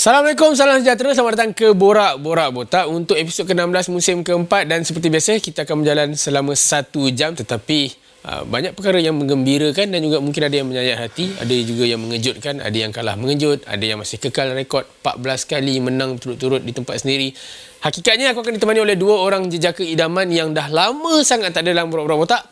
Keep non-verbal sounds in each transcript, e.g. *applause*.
Assalamualaikum, salam sejahtera. Selamat datang ke Borak Borak Botak untuk episod ke-16 musim keempat dan seperti biasa kita akan berjalan selama satu jam tetapi uh, banyak perkara yang menggembirakan dan juga mungkin ada yang menyayat hati, ada juga yang mengejutkan, ada yang kalah mengejut, ada yang masih kekal rekod 14 kali menang turut-turut di tempat sendiri. Hakikatnya aku akan ditemani oleh dua orang jejaka idaman yang dah lama sangat tak ada dalam Borak Borak Botak.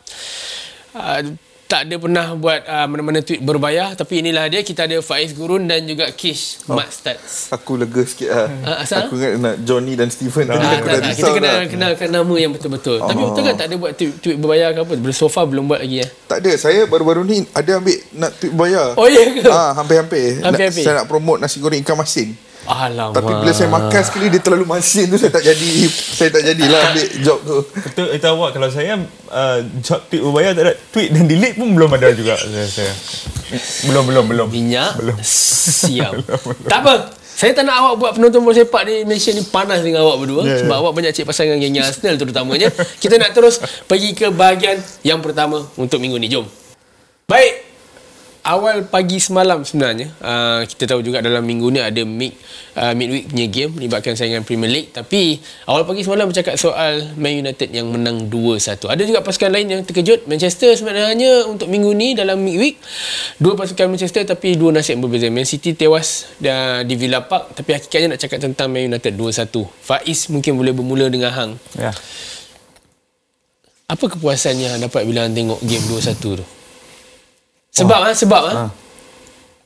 Uh, tak ada pernah buat uh, mana-mana tweet berbayar tapi inilah dia kita ada Faiz Gurun dan juga Kish oh. Mat Stats. Aku lega sikit lah. Uh, asal? Aku ingat nak Johnny dan Stephen. Ah, Tadi aku tak, dah tak, risau kita kena dah. kenalkan nama yang betul-betul. Oh. Tapi betul kan tak ada buat tweet, tweet berbayar ke apa? So far belum buat lagi ya. Tak ada. Saya baru-baru ni ada ambil nak tweet bayar. Oh ya ke? Ah, hampir-hampir. Nak- Hampir-hampir. Saya nak promote nasi goreng ikan masin. Alamak. Tapi bila saya makan sekali dia terlalu masin tu saya tak jadi saya tak jadilah ambil job tu. Betul itu awak kalau saya uh, job tweet berbayar tak ada tweet dan delete pun belum ada juga saya. saya. Belum belum belum. Minyak Belum. Siap *laughs* Tak apa saya tak nak awak buat penonton bola sepak di Malaysia ni panas dengan awak berdua Ya, yeah. sebab awak banyak cik pasangan geng Arsenal terutamanya. Kita nak terus pergi ke bahagian yang pertama untuk minggu ni. Jom. Baik. Awal pagi semalam sebenarnya uh, kita tahu juga dalam minggu ni ada mid uh, midweek punya game melibatkan saingan Premier League tapi awal pagi semalam bercakap soal Man United yang menang 2-1. Ada juga pasukan lain yang terkejut. Manchester sebenarnya untuk minggu ni dalam midweek dua pasukan Manchester tapi dua nasib yang berbeza. Man City tewas dah di Villa Park tapi hakikatnya nak cakap tentang Man United 2-1. Faiz mungkin boleh bermula dengan hang. Ya. Apa kepuasan yang hang dapat bila hang tengok game 2-1 tu? Sebab oh. sebab ha. Ah.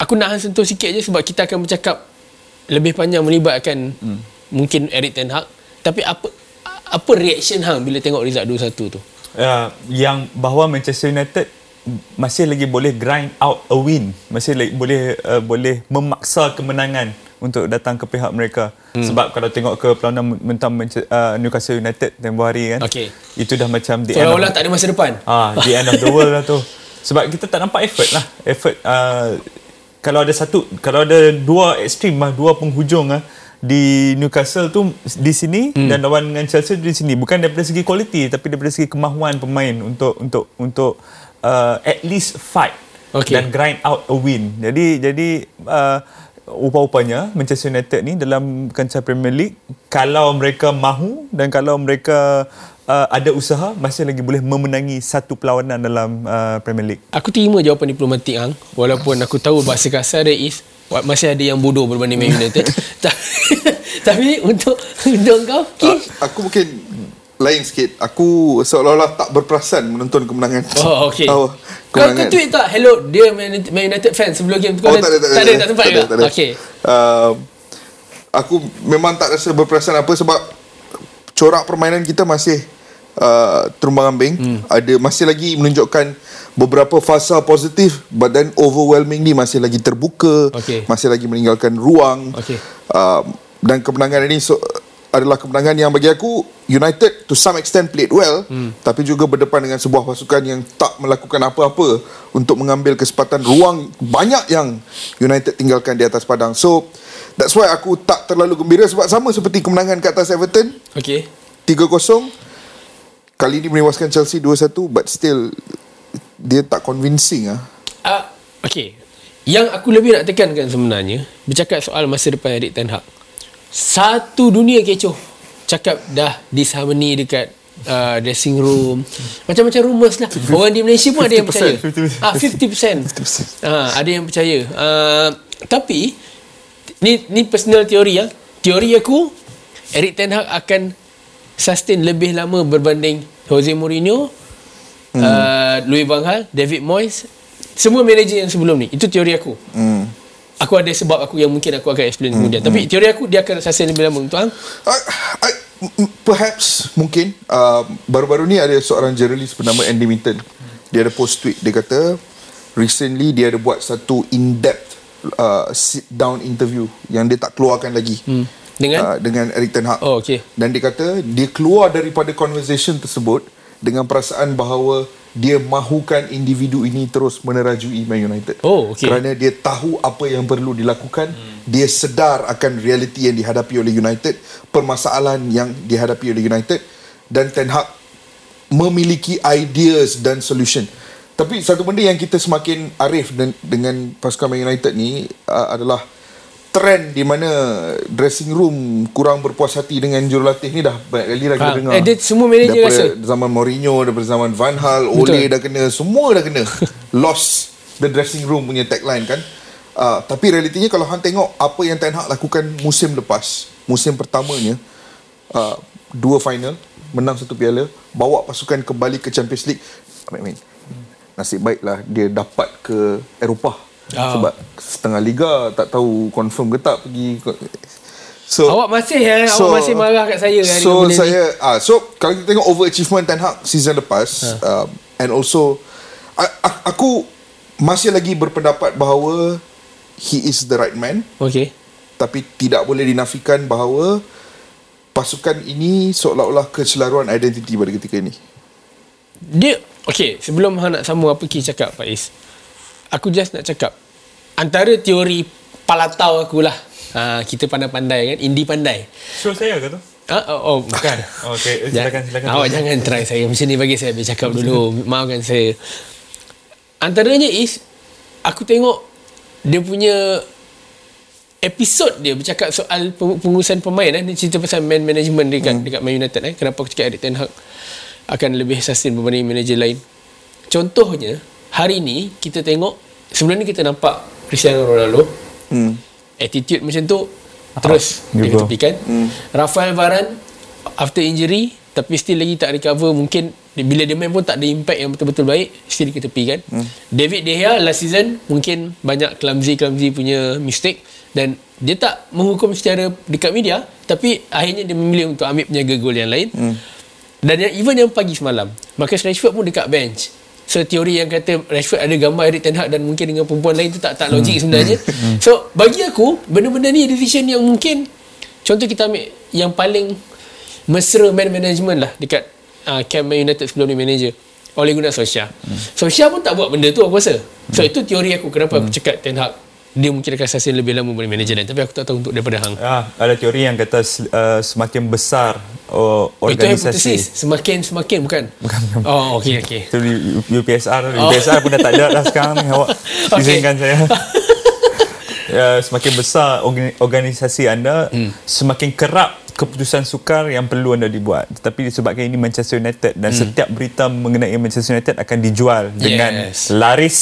Aku nak sentuh sikit je sebab kita akan bercakap lebih panjang melibatkan hmm. mungkin Eric Ten Hag. Tapi apa apa reaction hang bila tengok result 2-1 tu? Uh, yang bahawa Manchester United masih lagi boleh grind out a win, masih lagi boleh uh, boleh memaksa kemenangan untuk datang ke pihak mereka. Hmm. Sebab kalau tengok ke perlawanan mentang uh, Newcastle United tempoh hari kan. Okey. Itu dah macam the end of, Seolah-olah tak ada masa depan. ah, the end of the world lah tu. *laughs* Sebab kita tak nampak effort lah. Effort uh, kalau ada satu kalau ada dua ekstrim lah, dua penghujung lah di Newcastle tu di sini hmm. dan lawan dengan Chelsea di sini bukan daripada segi kualiti tapi daripada segi kemahuan pemain untuk untuk untuk uh, at least fight Okey. dan grind out a win. Jadi jadi uh, rupa-rupanya Manchester United ni dalam kancah Premier League kalau mereka mahu dan kalau mereka uh, ada usaha masih lagi boleh memenangi satu perlawanan dalam uh, Premier League. Aku terima jawapan diplomatik hang walaupun aku tahu bahasa kasar dia is masih ada yang bodoh berbanding Man United. *laughs* *laughs* tapi, untuk untuk kau Ah, Kish. aku mungkin lain sikit. Aku seolah-olah tak berperasan menonton kemenangan. Oh, okey. Oh, Kau, kau tweet tak Hello Dia Man United, fan Sebelum game tu Kau Oh, tak ada, tak ada. Tak ada tak sempat tak ada, ke tak ada. Okay Uh, aku memang tak rasa berperasan apa sebab corak permainan kita masih uh, terumbang ambing. Hmm. Ada masih lagi menunjukkan beberapa fasa positif but then overwhelmingly masih lagi terbuka, Okey. masih lagi meninggalkan ruang. Okey. Uh, dan kemenangan ini so, adalah kemenangan yang bagi aku United to some extent played well hmm. tapi juga berdepan dengan sebuah pasukan yang tak melakukan apa-apa untuk mengambil kesempatan ruang banyak yang United tinggalkan di atas padang. So that's why aku tak terlalu gembira sebab sama seperti kemenangan ke atas Everton. Okay 3-0 kali ini menewaskan Chelsea 2-1 but still dia tak convincing ah. Uh, Okay Yang aku lebih nak tekankan sebenarnya Bercakap soal masa depan Eric Ten Hag Satu dunia kecoh Cakap dah disharmony dekat uh, dressing room Macam-macam rumours lah Orang di Malaysia pun ada yang percaya 50%. Ah, 50%, 50%. Ah, Ada yang percaya uh, Tapi Ni ni personal teori ya. Teori aku Eric Ten Hag akan sustain lebih lama berbanding Jose Mourinho, hmm. uh, Louis van Gaal, David Moyes, semua manager yang sebelum ni. Itu teori aku. hmm. Aku ada sebab aku yang mungkin aku akan explain kemudian. Tapi teori aku dia akan sustain lebih lama untuk hang. I, I, perhaps mungkin uh, baru-baru ni ada seorang jurnalis bernama Andy Minton dia ada post tweet dia kata recently dia ada buat satu in-depth uh, sit down interview yang dia tak keluarkan lagi Hmm. Dengan uh, dengan Eric Ten Hag Oh, okey. dan dia kata dia keluar daripada conversation tersebut dengan perasaan bahawa dia mahukan individu ini terus menerajui Man United. Oh, okey. Kerana dia tahu apa yang perlu dilakukan, hmm. dia sedar akan realiti yang dihadapi oleh United, permasalahan yang dihadapi oleh United dan Ten Hag memiliki ideas dan solution. Tapi satu benda yang kita semakin arif dengan pasukan Man United ni uh, adalah trend di mana dressing room kurang berpuas hati dengan jurulatih ni dah banyak kali dah kita Ha, dengar. eh, dia semua manager daripada rasa. zaman Mourinho, daripada zaman Van Hal, Ole dah kena, semua dah kena. *laughs* Lost the dressing room punya tagline kan. Uh, tapi realitinya kalau hang tengok apa yang Ten Hag lakukan musim lepas, musim pertamanya uh, dua final, menang satu piala, bawa pasukan kembali ke Champions League. I mean, nasib baiklah dia dapat ke Eropah. Ah. Sebab setengah liga tak tahu confirm ke tak pergi So Awak masih eh Awak masih marah kat saya hari So saya ah so kalau kita tengok overachievement Ten Hag season lepas Ha. um, and also a, aku masih lagi berpendapat bahawa he is the right man Okay tapi tidak boleh dinafikan bahawa pasukan ini seolah-olah kecelaruan identiti pada ketika ini. Dia Okay Sebelum hang nak sambung Apa Ki cakap Is Aku just nak cakap Antara teori Palatau aku lah ha, Kita pandai-pandai kan Indi pandai Show saya ke tu? ha, oh, oh bukan Oh, *laughs* okay. Ja- Silakan, silakan. Awak jangan try saya Macam ni bagi saya Habis cakap dulu Maafkan saya Antaranya is Aku tengok Dia punya Episod dia Bercakap soal peng- Pengurusan pemain eh. Dia cerita pasal man management Dekat, hmm. dekat Man United eh. Kenapa aku cakap Erik Ten Hag Akan lebih sustain Berbanding manager lain Contohnya Hari ni Kita tengok Sebelum ni kita nampak Cristiano Ronaldo Hmm. Attitude macam tu Terus dia Dia ketepikan hmm. Rafael Varane After injury Tapi still lagi tak recover Mungkin Bila dia main pun tak ada impact Yang betul-betul baik Still diketepikan hmm. David De Gea last season Mungkin banyak clumsy-clumsy punya mistake Dan dia tak menghukum secara Dekat media Tapi akhirnya dia memilih Untuk ambil penjaga gol yang lain hmm. Dan yang even yang pagi semalam Marcus Rashford pun dekat bench So teori yang kata Rashford ada gambar Eric Ten Hag Dan mungkin dengan perempuan lain tu Tak tak logik sebenarnya. So bagi aku Benda-benda ni decision yang mungkin Contoh kita ambil Yang paling Mesra man management lah Dekat uh, Camp Man United sebelum ni manager Oleh Gunnar Solskjaer. Solskjaer pun tak buat benda tu aku rasa. So itu teori aku Kenapa aku cakap Ten Hag Dia mungkin akan sustain lebih lama Daripada manager lain Tapi aku tak tahu untuk daripada Hang Ah, ada teori yang kata uh, semakin besar uh, Oh, Itu organisasi. hipotesis Semakin semakin bukan Bukan, bukan. Oh okay okay Itu UPSR Oh. UPSR pun dah tak ada dah sekarang ni *laughs* awak Okay. izinkan saya *laughs* *laughs* ya, semakin besar organ- organisasi anda hmm. semakin kerap keputusan sukar yang perlu anda dibuat tetapi disebabkan ini Manchester United dan hmm. setiap berita mengenai Manchester United akan dijual dengan Yes. laris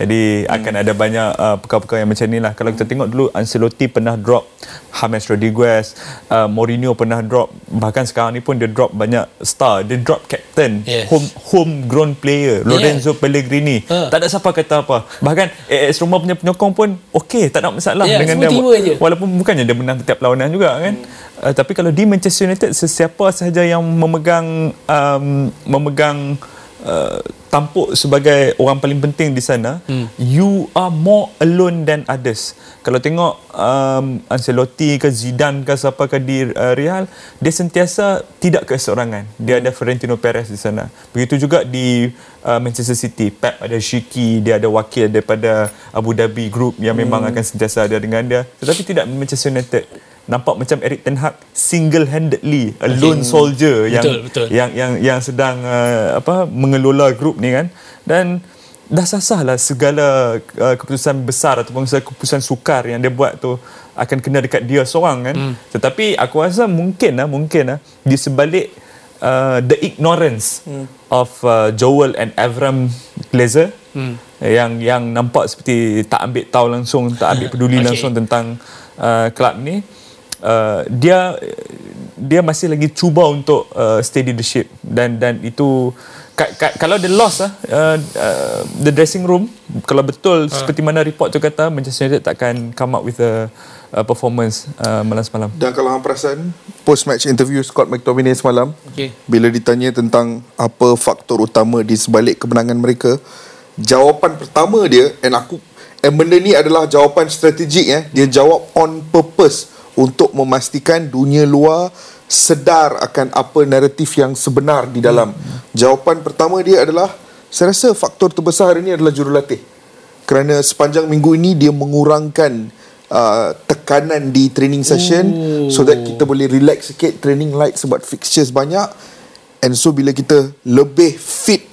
jadi hmm. akan ada banyak uh, perkara-perkara yang macam ni lah. Kalau kita tengok dulu Ancelotti pernah drop James Rodriguez, uh, Mourinho pernah drop, bahkan sekarang ni pun dia drop banyak star. Dia drop captain, Yes. home homegrown player, Lorenzo Pellegrini. Ha. Tak ada siapa kata apa. Bahkan AS Roma punya penyokong pun okey, tak ada masalah Ya, dengan dia. je. Walaupun bukannya dia menang setiap perlawanan juga kan. Uh, tapi kalau di Manchester United sesiapa sahaja yang memegang um, memegang uh, tampuk sebagai orang paling penting di sana, hmm. you are more alone than others. Kalau tengok um, Ancelotti ke Zidane ke siapa ke di uh, Real, dia sentiasa tidak keseorangan. Dia ada Florentino Perez di sana. Begitu juga di uh, Manchester City, Pep ada Shiki, dia ada wakil daripada Abu Dhabi Group yang memang akan sentiasa ada dengan dia. Tetapi tidak Manchester United. Nampak macam Eric Ten Hag single-handedly a lone soldier yang Betul, betul. yang yang yang sedang uh, apa mengelola grup ni kan dan dah sasah lah segala uh, keputusan besar ataupun segala keputusan sukar yang dia buat tu akan kena dekat dia seorang kan hmm. tetapi aku rasa mungkin lah mungkin lah di sebalik uh, the ignorance hmm. of uh, Joel and Avram Glazer hmm. yang yang nampak seperti tak ambil tahu langsung tak ambil peduli *laughs* okay. langsung tentang uh, kelab ni uh, dia dia masih lagi cuba untuk uh, steady the ship dan dan itu ka, ka, kalau dia lost lah uh, uh, the dressing room kalau betul uh. seperti mana report tu kata Manchester United takkan come up with a, a performance uh, malam semalam Dan kalau hang perasan post match interview Scott McTominay semalam Okay. bila ditanya tentang apa faktor utama di sebalik kemenangan mereka jawapan pertama dia and aku and benda ni adalah jawapan strategik eh dia jawab on purpose untuk memastikan dunia luar sedar akan apa naratif yang sebenar di dalam jawapan pertama dia adalah saya rasa faktor terbesar hari ini adalah jurulatih kerana sepanjang minggu ini dia mengurangkan uh, tekanan di training session Ooh. so that kita boleh relax sikit training light sebab fixtures banyak and so bila kita lebih fit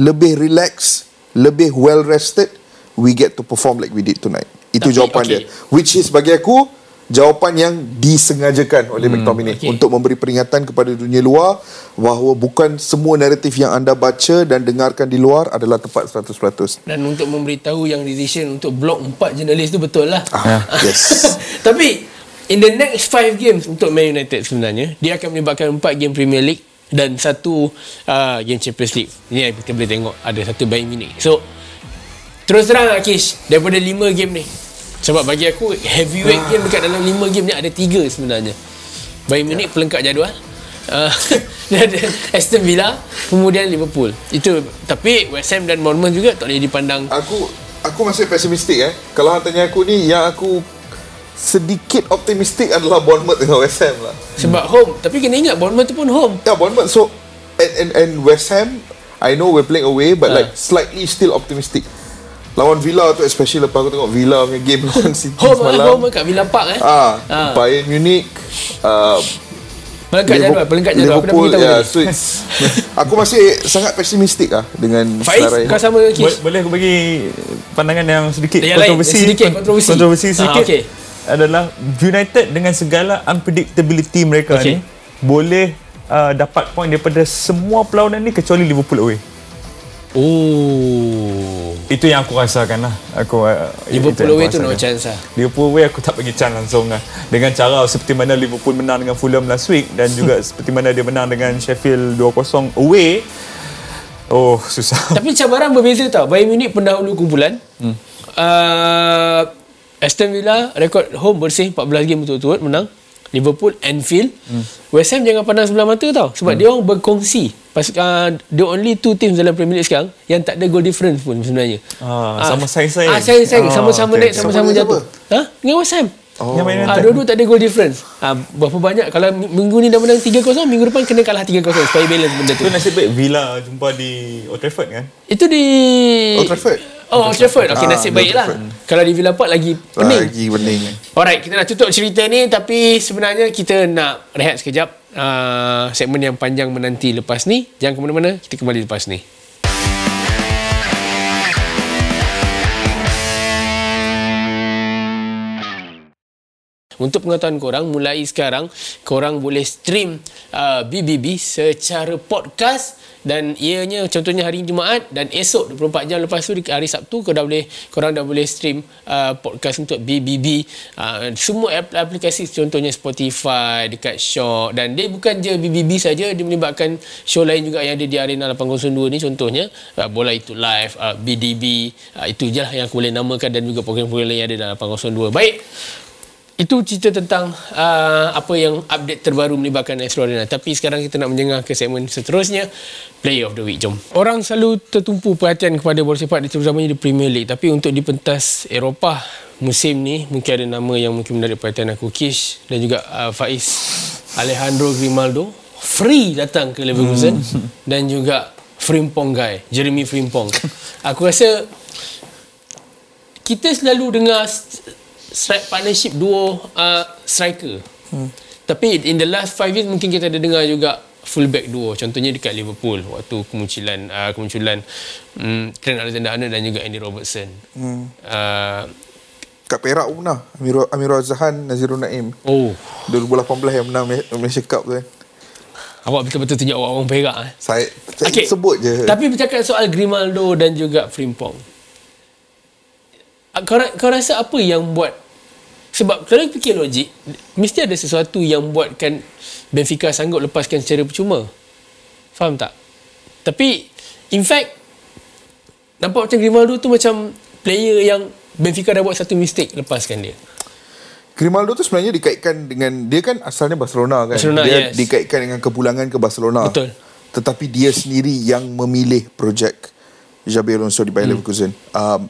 lebih relax lebih well rested we get to perform like we did tonight Itu Tapi, jawapan okay. dia. Which is bagi aku jawapan yang disengajakan oleh McTominay okay. untuk memberi peringatan kepada dunia luar bahawa bukan semua naratif yang anda baca dan dengarkan di luar adalah tepat 100%. Dan untuk memberitahu yang decision untuk blok empat jurnalis tu betul lah. Ah, yes. *laughs* Tapi in the next 5 games untuk Man United sebenarnya dia akan melibatkan 4 game Premier League dan satu uh, game Champions League. Ni yang kita boleh tengok ada satu Bayern Munich. So terus terang Akish daripada 5 game ni sebab bagi aku heavyweight game dekat dalam 5 game ni ada 3 sebenarnya. Bayern Munich pelengkap jadual. *laughs* Uh, Aston Villa kemudian Liverpool. Itu tapi West Ham dan Bournemouth juga tak boleh dipandang Aku aku masih pesimistik eh. Kalau hang tanya aku ni yang aku sedikit optimistik adalah Bournemouth dengan West Ham lah. sebab home. Tapi kena ingat Bournemouth tu pun home. Yeah, Bournemouth so and, and and West Ham I know we're playing away but Ah. like slightly still optimistic. Lawan Villa tu especially lepas aku tengok Villa punya game *laughs* lawan City Home semalam. home kat Villa Park eh. Ah, Ah. Bayern Munich uh, Pelengkap jadual, pelengkap jadual. Aku dah beritahu yeah, tadi. so aku masih sangat pesimistik lah dengan Faiz, kau sama Bo- Kish? boleh aku bagi pandangan yang sedikit Yang lain, kontroversi sedikit kon- kontroversi. kontroversi Ah, sedikit okey. adalah United dengan segala unpredictability mereka Okey. ni boleh uh, dapat poin daripada semua perlawanan ni kecuali Liverpool away Oh. itu yang aku rasakan lah aku uh, itu Liverpool away tu no chance lah. Liverpool away aku tak bagi chance langsung lah dengan cara seperti mana Liverpool menang dengan Fulham last week dan juga *laughs* seperti mana dia menang dengan Sheffield 2-0 away oh susah *laughs* Tapi cabaran berbeza tau. Bayern Munich pendahulu kumpulan. Hmm. Uh, Aston Villa rekod home bersih 14 game betul-betul menang. Liverpool Anfield. Hmm. West Ham jangan pandang sebelah mata tau. Sebab hmm. dia orang berkongsi. Pas, uh, the only two teams dalam Premier League sekarang yang tak ada goal difference pun sebenarnya. Ah, sama saing-saing. Ah, saing-saing. Ah, sama-sama okay. naik, sama-sama jatuh. Ha? Dengan West Ham. Oh. Yang main Ah, dua-dua tak ada goal difference. Ah, berapa banyak kalau minggu ni dah menang 3-0, minggu depan kena kalah 3-0 supaya balance benda tu. Tu nasib baik Villa jumpa di Old Trafford kan? Itu di Old Trafford. Oh, Old Trafford. Okey, Ah, nasib Old baik lah. Kalau di Villa Park lagi pening. Lagi bening. Alright, kita nak tutup cerita ni tapi sebenarnya kita nak rehat sekejap. Uh, segmen yang panjang menanti lepas ni. Jangan ke mana-mana, kita kembali lepas ni. Untuk pengetahuan korang, mulai sekarang korang boleh stream uh, BBB secara podcast dan ianya contohnya hari Jumaat dan esok 24 jam lepas tu hari Sabtu korang dah boleh korang dah boleh stream uh, podcast untuk BBB uh, semua ap- aplikasi contohnya Spotify dekat Shock dan dia bukan je BBB saja dia melibatkan show lain juga yang ada di Arena 802 ni contohnya. Uh, Bola Itu Live uh, BDB uh, itu je lah yang aku boleh namakan dan juga program-program lain yang ada dalam 802 baik itu cerita tentang uh, apa yang update terbaru melibatkan Astro Arena. Tapi sekarang kita nak menjengah ke segmen seterusnya. Player of the Week. Jom. Orang selalu tertumpu perhatian kepada bola sepak terutamanya di Premier League. Tapi untuk di pentas Eropah musim ni mungkin ada nama yang mungkin menarik perhatian aku. Kish dan juga uh, Faiz. Alejandro Grimaldo. Free datang ke Leverkusen. dan juga Frimpong guy. Jeremy Frimpong. *laughs* aku rasa kita selalu dengar strike partnership duo uh, striker. Hmm. Tapi in the last five years mungkin kita ada dengar juga fullback duo. Contohnya dekat Liverpool waktu kemunculan uh, kemunculan um, Trent Alexander-Arnold dan juga Andy Robertson. Hmm. Uh, Kat Perak pun pernah. Amirul, Amirul Azhan, Nazirul Naim. oh, 2018 yang menang Malaysia Cup tu kan. awak betul-betul tunjuk awak orang Perak eh. Saya, saya Okey. sebut je. Tapi bercakap soal Grimaldo dan juga Frimpong. Ah, Kau, kau rasa apa yang buat sebab kalau fikir logik mesti ada sesuatu yang buatkan Benfica sanggup lepaskan secara percuma. Faham tak? Tapi in fact nampak macam Grimaldo tu macam player yang Benfica dah buat satu mistake lepaskan dia. Grimaldo tu sebenarnya dikaitkan dengan dia kan asalnya Barcelona kan. Barcelona, dia yes. dikaitkan dengan kepulangan ke Barcelona. Betul. Tetapi dia sendiri yang memilih projek Xabi Alonso di Bayer Hmm. Leverkusen. Um,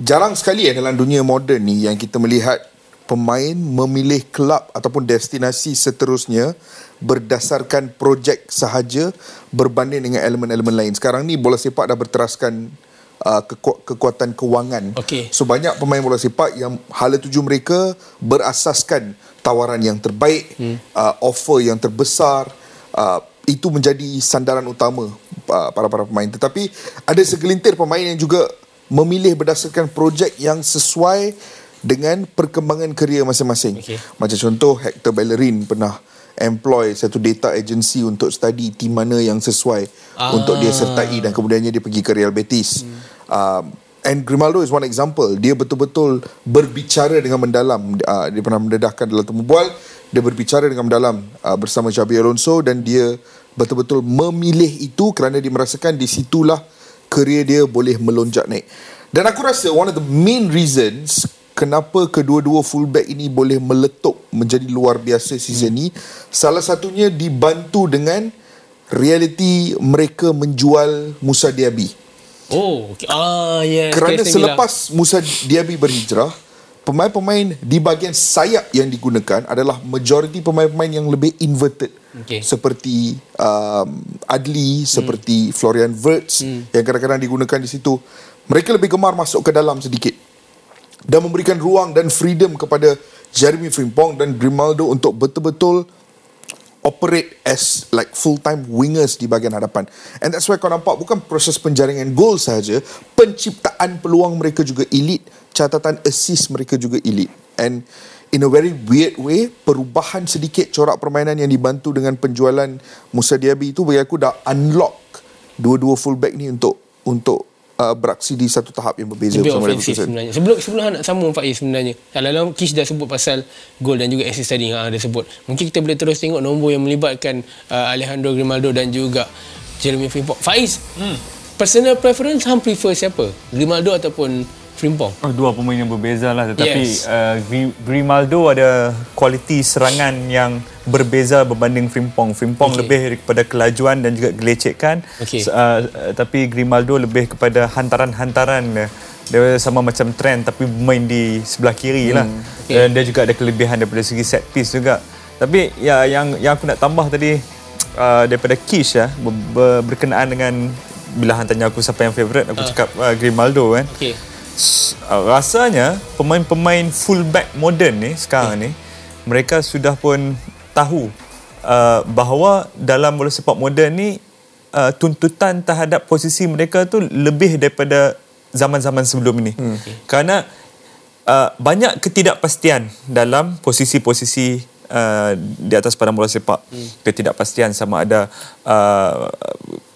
jarang sekali eh dalam dunia moden ni yang kita melihat pemain memilih kelab ataupun destinasi seterusnya berdasarkan projek sahaja berbanding dengan elemen-elemen lain. Sekarang ni bola sepak dah berteraskan uh, keku- kekuatan kewangan. Okey. So banyak pemain bola sepak yang hala tuju mereka berasaskan tawaran yang terbaik, hmm. uh, offer yang terbesar, uh, itu menjadi sandaran utama uh, para-para pemain. Tetapi ada segelintir pemain yang juga memilih berdasarkan projek yang sesuai dengan perkembangan kerjaya masing-masing. Okey. Macam contoh Hector Bellerin pernah employ satu data agency untuk study tim mana yang sesuai Ah. untuk dia sertai dan kemudiannya dia pergi ke Real Betis. Hmm. Um, and Grimaldo is one example. Dia betul-betul berbicara dengan mendalam. Uh, dia pernah mendedahkan dalam temu bual, dia berbicara dengan mendalam uh, bersama Xabi Alonso dan dia betul-betul memilih itu kerana dia merasakan di situlah kerjaya dia boleh melonjak naik. Dan aku rasa one of the main reasons kenapa kedua-dua fullback ini boleh meletup menjadi luar biasa season ni salah satunya dibantu dengan realiti mereka menjual Musa Diaby. Oh, okay. ah, yes. Kerana selepas Musa Diaby berhijrah, pemain-pemain di bahagian sayap yang digunakan adalah majoriti pemain-pemain yang lebih inverted. Okey. Seperti um, Adli, seperti Florian Wirtz yang kadang-kadang digunakan di situ. Mereka lebih gemar masuk ke dalam sedikit dan memberikan ruang dan freedom kepada Jeremy Frimpong dan Grimaldo untuk betul-betul operate as like full-time wingers di bahagian hadapan. And that's why kau nampak bukan proses penjaringan gol sahaja, penciptaan peluang mereka juga elite, catatan assist mereka juga elite. And in a very weird way, perubahan sedikit corak permainan yang dibantu dengan penjualan Musa Diaby itu bagi aku dah unlock dua-dua fullback ni untuk untuk uh, beraksi di satu tahap yang berbeza Lebih bersama ofensif Leverkusen. sebenarnya. Sebelum sebelum nak sambung Faiz sebenarnya. Kalau Kish dah sebut pasal gol dan juga assist tadi ha, dia sebut. Mungkin kita boleh terus tengok nombor yang melibatkan uh, Alejandro Grimaldo dan juga Jeremy Frimpong. Faiz, hmm. personal preference hang prefer siapa? Grimaldo ataupun Frimpong? Oh, dua pemain yang berbeza lah tetapi Yes. uh, Gri- Grimaldo ada kualiti serangan yang berbeza berbanding Frimpong. Frimpong okay. lebih kepada kelajuan dan juga gelecekan Okey. S- uh, uh, tapi Grimaldo lebih kepada hantaran-hantaran dia. sama macam trend tapi bermain di sebelah kiri lah Okey. dan dia juga ada kelebihan daripada segi set piece juga tapi ya yang yang aku nak tambah tadi uh, daripada Kish ya ber, ber, berkenaan dengan bila hang tanya aku siapa yang favourite aku cakap uh, Grimaldo kan Okey. Rasanya pemain-pemain fullback moden ni sekarang ni mereka sudah pun tahu uh, bahawa dalam bola sepak moden ni uh, tuntutan terhadap posisi mereka tu lebih daripada zaman-zaman sebelum ini. Hmm. Kerana uh, banyak ketidakpastian dalam posisi-posisi uh, di atas padang bola sepak. Hmm. Ketidakpastian sama ada uh,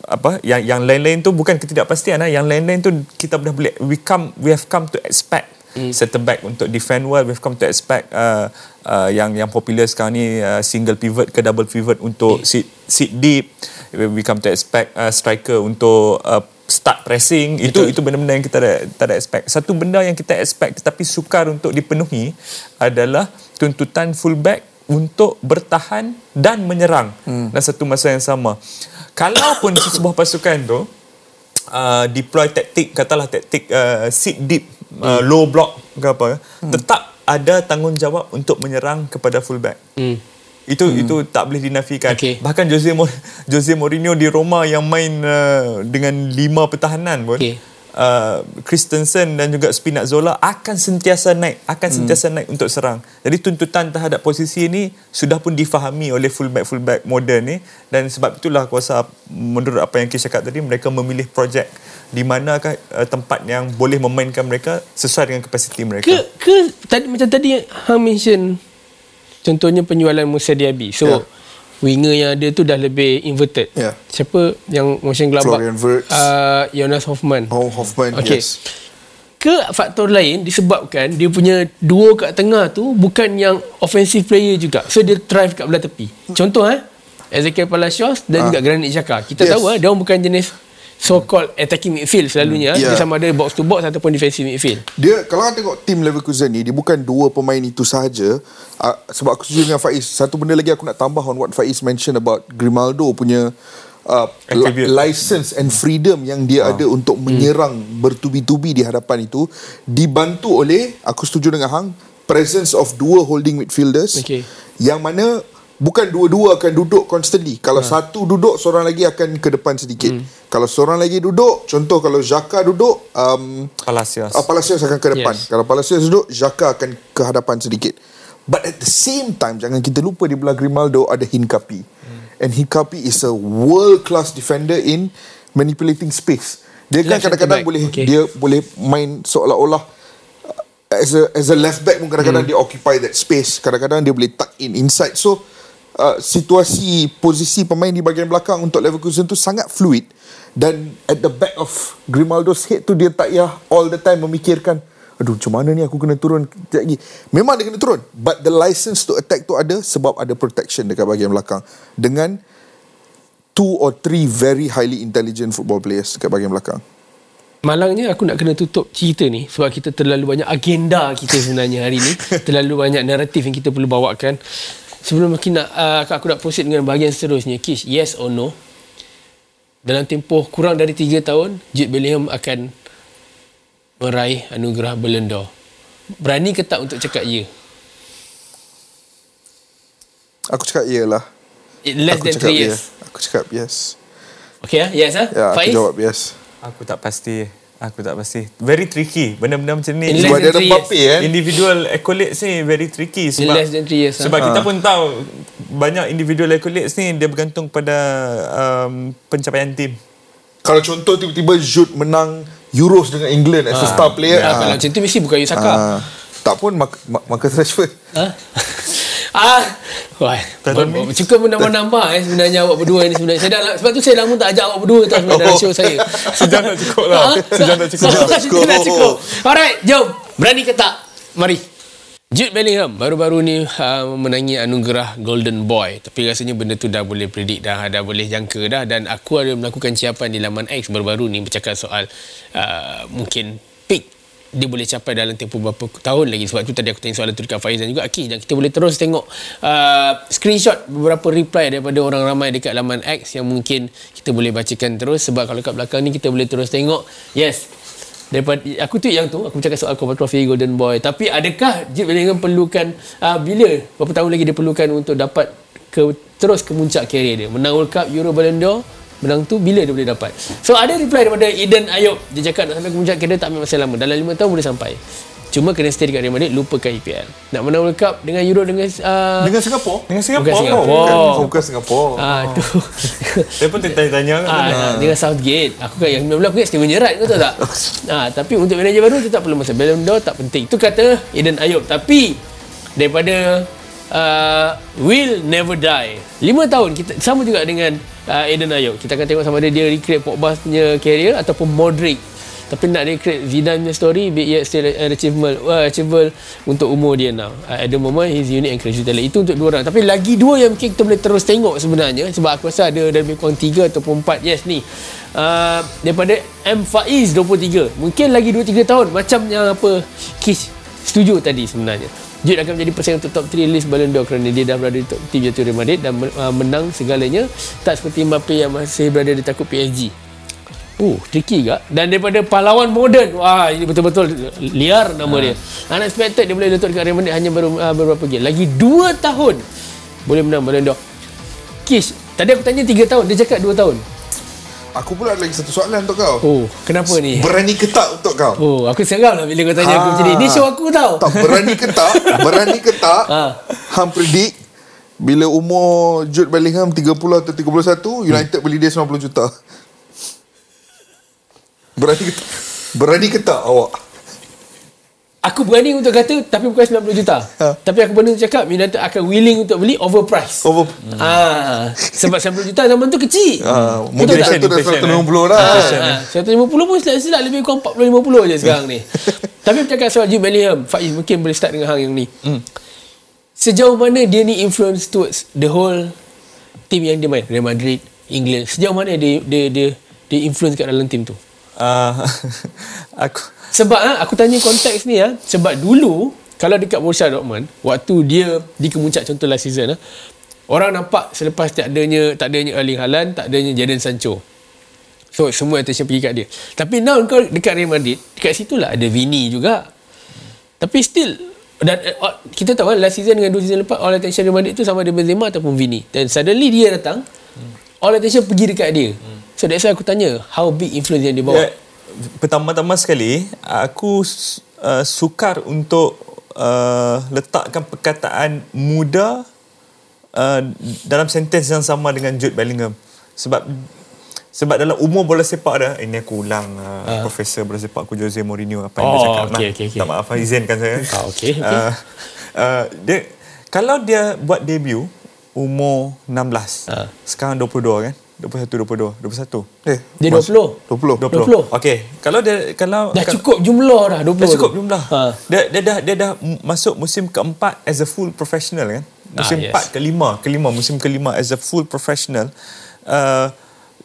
apa yang yang lain-lain tu bukan ketidakpastian lah. yang lain-lain tu kita dah boleh we come we have come to expect hmm. center back untuk defend well we have come to expect uh, uh, yang yang popular sekarang ni uh, single pivot ke double pivot untuk sit sit deep. We come to expect uh, striker untuk uh, start pressing. Itu itu benda-benda yang kita tak tak ada expect. Satu benda yang kita expect tetapi sukar untuk dipenuhi adalah tuntutan fullback untuk bertahan dan menyerang hmm. dalam satu masa yang sama kalaupun *coughs* sebuah pasukan tu uh, deploy taktik katalah taktik uh, sit deep uh, low block ke apa hmm. tetap ada tanggungjawab untuk menyerang kepada fullback Hmm. itu hmm. itu tak boleh dinafikan. Okey. Bahkan Jose *laughs* Jose Mourinho di Roma yang main uh, dengan lima pertahanan pun Okey. Uh, Christensen dan juga Spinazzola akan sentiasa naik, akan sentiasa naik untuk serang. Jadi tuntutan terhadap posisi ini sudah pun difahami oleh fullback fullback moden ni dan sebab itulah aku rasa menurut apa yang Kish cakap tadi mereka memilih projek di manakah uh, tempat yang boleh memainkan mereka sesuai dengan kapasiti mereka. Ke ke tadi macam tadi hang mention contohnya penjualan Musa Diaby. So Ya. Winger yang ada tu dah lebih inverted. Ya. Siapa yang motion gelabak? Florian Wirtz. Uh, Jonas Hoffman. Oh Hoffman Okey. yes. Ke faktor lain disebabkan dia punya duo kat tengah tu bukan yang offensive player juga. So dia drive kat belah tepi. Contoh eh Ezekiel Palacios dan Ah. juga Granit Xhaka. Kita Yes. tahu eh dia bukan jenis so called attacking midfield selalunya. Hmm. Dia Yeah. sama ada box to box ataupun defensive midfield. Dia kalau kau tengok tim Leverkusen ni dia bukan dua pemain itu sahaja uh, sebab aku setuju dengan Faiz. Satu benda lagi aku nak tambah on what Faiz mention about Grimaldo punya uh, Attribute. license and freedom yang dia ada untuk menyerang bertubi-tubi di hadapan itu dibantu oleh aku setuju dengan Hang presence of dua holding midfielders Okey. yang mana bukan dua-dua akan duduk constantly. Kalau satu duduk, seorang lagi akan ke depan sedikit. Kalau seorang lagi duduk, contoh kalau Xhaka duduk, um, Palacios. uh, Palacios akan ke depan. Yes. Kalau Palacios duduk, Xhaka akan ke hadapan sedikit. But at the same time, jangan kita lupa di belah Grimaldo ada Hincapi. And Hincapi is a world class defender in manipulating space. Dia kan kadang-kadang boleh Okay. dia boleh main seolah-olah uh, as a as a left back pun kadang-kadang Hmm. dia occupy that space. Kadang-kadang dia boleh tuck in inside. So uh, situasi posisi pemain di bahagian belakang untuk Leverkusen tu sangat fluid dan at the back of Grimaldo's head tu dia tak payah all the time memikirkan Aduh macam mana ni aku kena turun kejap lagi Memang dia kena turun But the license to attack tu ada Sebab ada protection dekat bahagian belakang Dengan Two or three very highly intelligent football players Dekat bahagian belakang Malangnya aku nak kena tutup cerita ni sebab kita terlalu banyak agenda kita sebenarnya hari ni. *laughs* terlalu banyak naratif yang kita perlu bawakan. Sebelum kita nak uh, aku nak proceed dengan bahagian seterusnya. Kish, yes or no? Dalam tempoh kurang dari 3 tahun, Jude Bellingham akan meraih anugerah Ballon d'Or. Berani ke tak untuk cakap ya? Aku cakap ya lah It less Aku than cakap 3 ya years. Aku cakap yes Okay ah? Yes ah? Ya aku Faiz? jawab yes Aku tak pasti. Aku tak pasti. Very tricky. Benda-benda macam ni. In Sebab dia ada Mbappe years. kan Individual accolades ni very tricky sebab less than three years, ah. sebab kita pun tahu banyak individual accolades ni dia bergantung pada um, pencapaian tim. Kalau contoh tiba-tiba Jude menang Euros dengan England As a star player Ah, ah, kalau macam tu mesti bukan Yusaka. ah, Tak pun Marcus Rashford Ha? *laughs* ah, wah, ber- ber- cukup menambah-nambah eh sebenarnya awak berdua ni sebenarnya. Saya dah, sebab tu saya lama tak ajak awak berdua tau sebenarnya dalam show saya. *laughs* Sejam dah cukup lah. Ha? Sejam dah cukup. Sejam dah cukup. dah cukup. Alright, jom. Berani ke tak? Mari. Jude Bellingham baru-baru ni uh, memenangi anugerah Golden Boy tapi rasanya benda tu dah boleh predict dah dah boleh jangka dah dan aku ada melakukan ciapan di laman X baru-baru ni bercakap soal uh, mungkin dia boleh capai dalam tempoh berapa tahun lagi. Sebab tu tadi aku tanya soalan tu dekat Faiz dan juga. Aki dan kita boleh terus tengok uh, screenshot beberapa reply daripada orang ramai dekat laman X yang mungkin kita boleh bacakan terus. Sebab kalau kat belakang ni kita boleh terus tengok. Yes. Daripada aku tu yang tu aku cakap soal Copa Trophy Golden Boy. Tapi adakah Jude Bellingham perlukan uh, bila berapa tahun lagi dia perlukan untuk dapat ke terus ke puncak karier dia? Menang World Cup Euro Ballon d'Or menang tu bila dia boleh dapat? So ada reply daripada Eden Ayub. Dia cakap nak sampai ke puncak karier tak ambil masa lama. Dalam 5 tahun boleh sampai. Cuma kena stay dekat Real Madrid lupakan EPL nak menang World Cup dengan Euro dengan uh, Dengan Singapura Dengan bukan Singapura. Singapore. Bukan, bukan Singapura ah tu. *laughs* Dia pun tanya-tanya kan. Ah, dengan Southgate. Aku kan yang 19 aku ingat Steven Gerrard kau tahu tak? *laughs* ah, tapi untuk manager baru tu tak perlu masa. Ballon d'Or tak penting. Itu kata Eden Ayub. Tapi daripada uh, Will Never Die. 5 tahun kita sama juga dengan uh, Eden Ayub. Kita akan tengok sama ada dia recreate Pogba punya career ataupun Modric. Tapi nak recreate Zidane punya story be yet still an achievable, uh, achievable untuk umur dia now. Uh, at the moment he's unique and crazy talent. Itu untuk dua orang. Tapi lagi dua yang mungkin kita boleh terus tengok sebenarnya sebab aku rasa ada lebih kurang tiga ataupun empat yes ni. Uh, daripada M Faiz 23. Mungkin lagi 2 3 tahun macam yang apa Kish setuju tadi sebenarnya. Jude akan menjadi pesaing untuk top 3 list Ballon d'Or kerana dia dah berada di top tim jatuh Real Madrid dan uh, menang segalanya tak seperti Mbappe yang masih berada di takut PSG. Oh, tricky juga. Dan daripada pahlawan moden, wah ini betul-betul liar nama dia. Unexpected dia boleh letup dekat Real Madrid hanya baru uh, beberapa game. Lagi 2 tahun boleh menang Ballon d'Or. Kish, tadi aku tanya 3 tahun, dia cakap 2 tahun. Aku pula ada lagi satu soalan untuk kau Oh, kenapa ni? Berani ke tak untuk kau Oh, aku seram lah bila kau tanya aku Ah. macam ni. Ni show aku tau. Tak berani ke tak *laughs* Berani ke tak Ah. Hang predict Bila umur Jude Bellingham 30 atau 31 United beli dia 90 juta Berani ke tak Berani ke tak awak Aku berani untuk kata tapi bukan 90 juta. Ha. Tapi aku berani untuk cakap United akan willing untuk beli overprice. Over Ah, sebab 90 juta zaman tu kecil. Ah, Mungkin satu dah Inflation, 160 dah Ah, ah, 150 pun silap-silap lebih kurang 40-50 je sekarang ni. *laughs* Tapi bercakap soal Jude Bellingham, Faiz mungkin boleh start dengan hang yang ni. Hmm. Sejauh mana dia ni influence towards the whole team yang dia main, Real Madrid, England. Sejauh mana dia dia dia, dia influence kat dalam team tu? Uh, *laughs* aku Sebab ah, aku tanya konteks ni ah, sebab dulu kalau dekat Borussia Dortmund, waktu dia di kemuncak contoh last season ah, orang nampak selepas tak adanya tak adanya Erling Haaland, tak adanya Jadon Sancho. So semua attention pergi kat dia. Tapi now kau dekat Real Madrid, dekat situ lah ada Vini juga. Tapi still dan uh, kita tahu kan last season dengan dua season lepas all attention Real Madrid tu sama ada Benzema ataupun Vini. Dan suddenly dia datang, all attention pergi dekat dia. So that's why aku tanya, how big influence yang dia bawa? Ya, pertama-tama sekali aku uh, sukar untuk uh, letakkan perkataan muda uh, dalam sentence yang sama dengan Jude Bellingham sebab sebab dalam umur bola sepak dah ini aku ulang uh, profesor bola sepak aku Jose Mourinho apa yang Oh, dia cakap okey, lah. okey, okey. tak maaf izinkan saya Ah, okey, okey. Uh, uh, dia kalau dia buat debut umur 16 Ah. sekarang 22 kan 21 22 21 Eh, Dia mas- 20. 20. 20. Okey, kalau dia kalau Dah cukup jumlah dah 20 Dah cukup jumlah. Ha. Dia, dia dah dia dah masuk musim keempat as a full professional kan. Musim Ah, yes. empat kelima, kelima musim kelima as a full professional. Uh,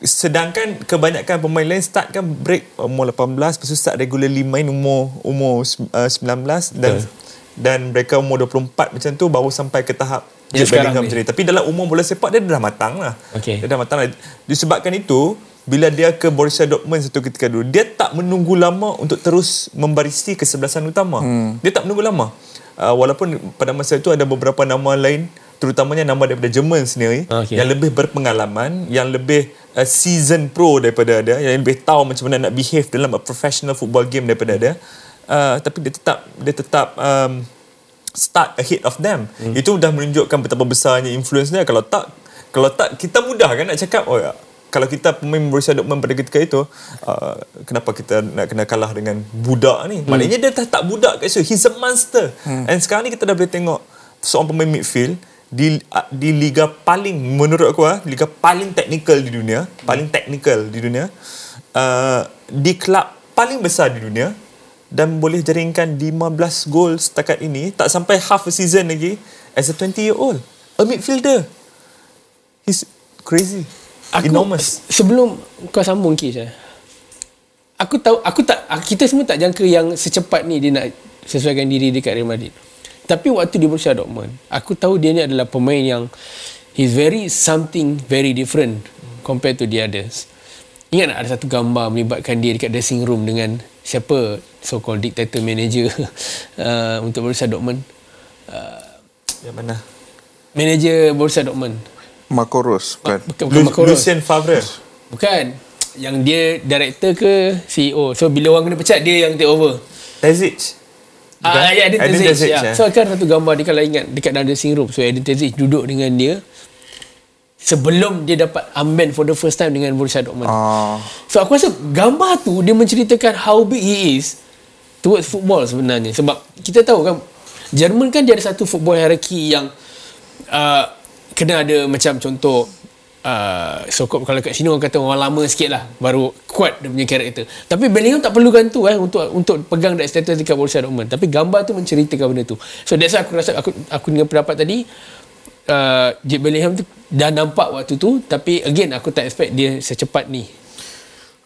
sedangkan kebanyakan pemain lain start kan break umur 18 lepas tu start regularly main umur umur uh, 19 dan Betul. dan mereka umur 24 macam tu baru sampai ke tahap Jude Bellingham ni. macam ni. Tapi dalam umur bola sepak dia dah matang lah. Okey. Dia dah matang lah. Disebabkan itu, bila dia ke Borussia Dortmund satu ketika dulu, dia tak menunggu lama untuk terus membarisi kesebelasan utama. Hmm. Dia tak menunggu lama. Uh, walaupun pada masa itu ada beberapa nama lain, terutamanya nama daripada Jerman sendiri, Okey. yang lebih berpengalaman, yang lebih uh, season pro daripada dia, yang lebih tahu macam mana nak behave dalam a professional football game daripada dia. Uh, tapi dia tetap dia tetap um, start ahead of them. Hmm. Itu dah menunjukkan betapa besarnya influence dia. Kalau tak, kalau tak kita mudah kan nak cakap oh ya, kalau kita pemain Borussia Dortmund pada ketika itu, uh, kenapa kita nak kena kalah dengan budak ni? Hmm. Maknanya dia dah tak budak kat situ. He's a monster. Hmm. And sekarang ni kita dah boleh tengok seorang pemain midfield di uh, di liga paling menurut aku ah, liga paling teknikal di dunia, paling teknikal di dunia. Uh, di kelab paling besar di dunia dan boleh jaringkan 15 gol setakat ini tak sampai half a season lagi as a 20 year old a midfielder he's crazy Aku, enormous Sebelum kau sambung Kish eh. Aku tahu aku tak kita semua tak jangka yang secepat ni dia nak sesuaikan diri dekat Real Madrid. Tapi waktu di Borussia Dortmund, aku tahu dia ni adalah pemain yang he's very something very different compared to the others. Ingat tak ada satu gambar melibatkan dia dekat dressing room dengan siapa so called dictator manager *laughs* uh, untuk Borussia Dortmund. yang mana Manager Borussia Dortmund. Marco Rose kan. Bukan, bukan Lu- Marco Rose. Lucien Favre Bukan. Yang dia director ke CEO. So bila orang kena pecat dia yang take over. Terzic Ah, ya, Edin Edin Terzic. Terzic, Ya. So kan satu gambar dia kalau ingat dekat dalam dressing room. So Edin Terzic duduk dengan dia sebelum dia dapat armband for the first time dengan Borussia Dortmund. Ah, So aku rasa gambar tu dia menceritakan how big he is towards football sebenarnya. Sebab kita tahu kan Jerman kan dia ada satu football hierarchy yang uh, kena ada macam contoh uh, so called kalau kat sini orang kata orang lama sikit lah baru kuat dia punya karakter. Tapi Bellingham tak perlukan tu eh untuk untuk pegang that status dekat Borussia Dortmund. Tapi gambar tu menceritakan benda tu. So that's why aku rasa aku aku dengan pendapat tadi uh, Jude Bellingham tu dah nampak waktu tu tapi again aku tak expect dia secepat ni.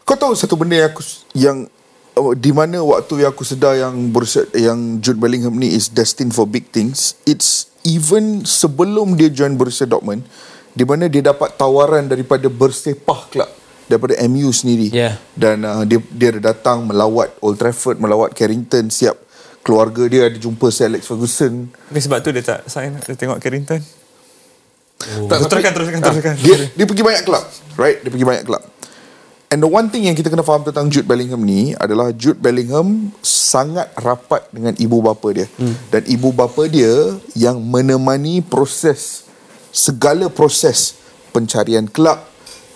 Kau tahu satu benda yang aku yang oh, di mana waktu yang aku sedar yang Borussia yang Jude Bellingham ni is destined for big things. It's even sebelum dia join Borussia Dortmund di mana dia dapat tawaran daripada bersepah club daripada MU sendiri. Yeah. Dan uh, dia dia ada datang melawat Old Trafford, melawat Carrington, siap keluarga dia ada jumpa Sir Alex Ferguson. Mungkin sebab tu dia tak sign Dia tengok Carrington Oh. Teruskan, teruskan, teruskan. Dia, dia pergi banyak kelab Right Dia pergi banyak kelab And the one thing yang kita kena faham tentang Jude Bellingham ni adalah Jude Bellingham sangat rapat dengan ibu bapa dia. Hmm. Dan ibu bapa dia yang menemani proses segala proses pencarian kelab,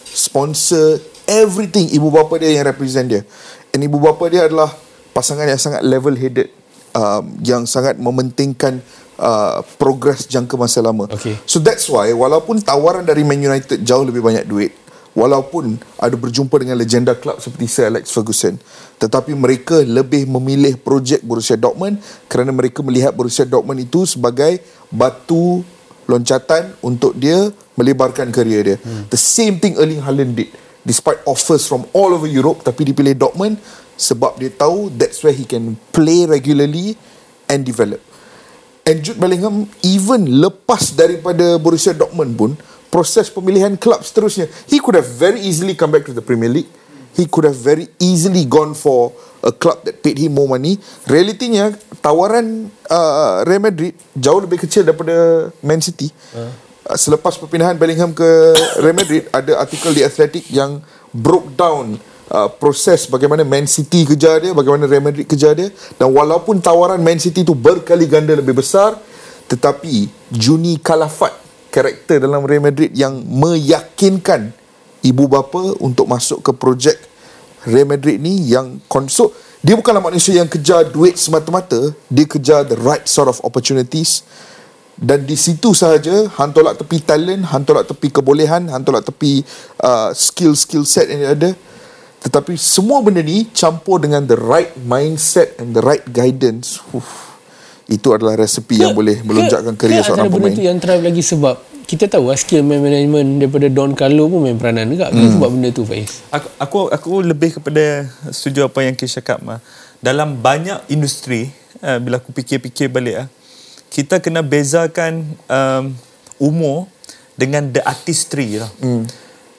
sponsor, everything ibu bapa dia yang represent dia. And ibu bapa dia adalah pasangan yang sangat level headed um, yang sangat mementingkan uh, progres jangka masa lama. Okay. So that's why walaupun tawaran dari Man United jauh lebih banyak duit, walaupun ada berjumpa dengan legenda klub seperti Sir Alex Ferguson, tetapi mereka lebih memilih projek Borussia Dortmund kerana mereka melihat Borussia Dortmund itu sebagai batu loncatan untuk dia melebarkan kerjaya dia. Hmm. The same thing Erling Haaland did. Despite offers from all over Europe tapi dipilih Dortmund sebab dia tahu that's where he can play regularly and develop. And Jude Bellingham even lepas daripada Borussia Dortmund pun proses pemilihan klub seterusnya. He could have very easily come back to the Premier League. He could have very easily gone for a club that paid him more money. Realitinya tawaran uh, Real Madrid jauh lebih kecil daripada Man City. Uh. selepas perpindahan Bellingham ke Real Madrid ada artikel di Athletic yang broke down uh, proses bagaimana Man City kejar dia, bagaimana Real Madrid kejar dia. Dan walaupun tawaran Man City tu berkali ganda lebih besar tetapi Juni Kalafat karakter dalam Real Madrid yang meyakinkan ibu bapa untuk masuk ke projek Real Madrid ni yang konsol. Dia bukanlah manusia yang kejar duit semata-mata. Dia kejar the right sort of opportunities. Dan di situ sahaja hang tolak tepi talent hang tolak tepi kebolehan hang tolak tepi uh, skill skill set yang ada. Tetapi semua benda ni campur dengan the right mindset and the right guidance. Uf, itu adalah resepi yang boleh melonjakkan kerjaya seorang antara pemain benda tu yang drive lagi sebab kita tahu lah skill man management daripada Don Carlo pun main peranan juga kan sebab benda tu Faiz Aku, aku aku lebih kepada setuju apa yang Kish cakap mah. Dalam banyak industri, uh, bila aku fikir-fikir balik ah, kita kena bezakan um, umur dengan the artistry lah. Hmm.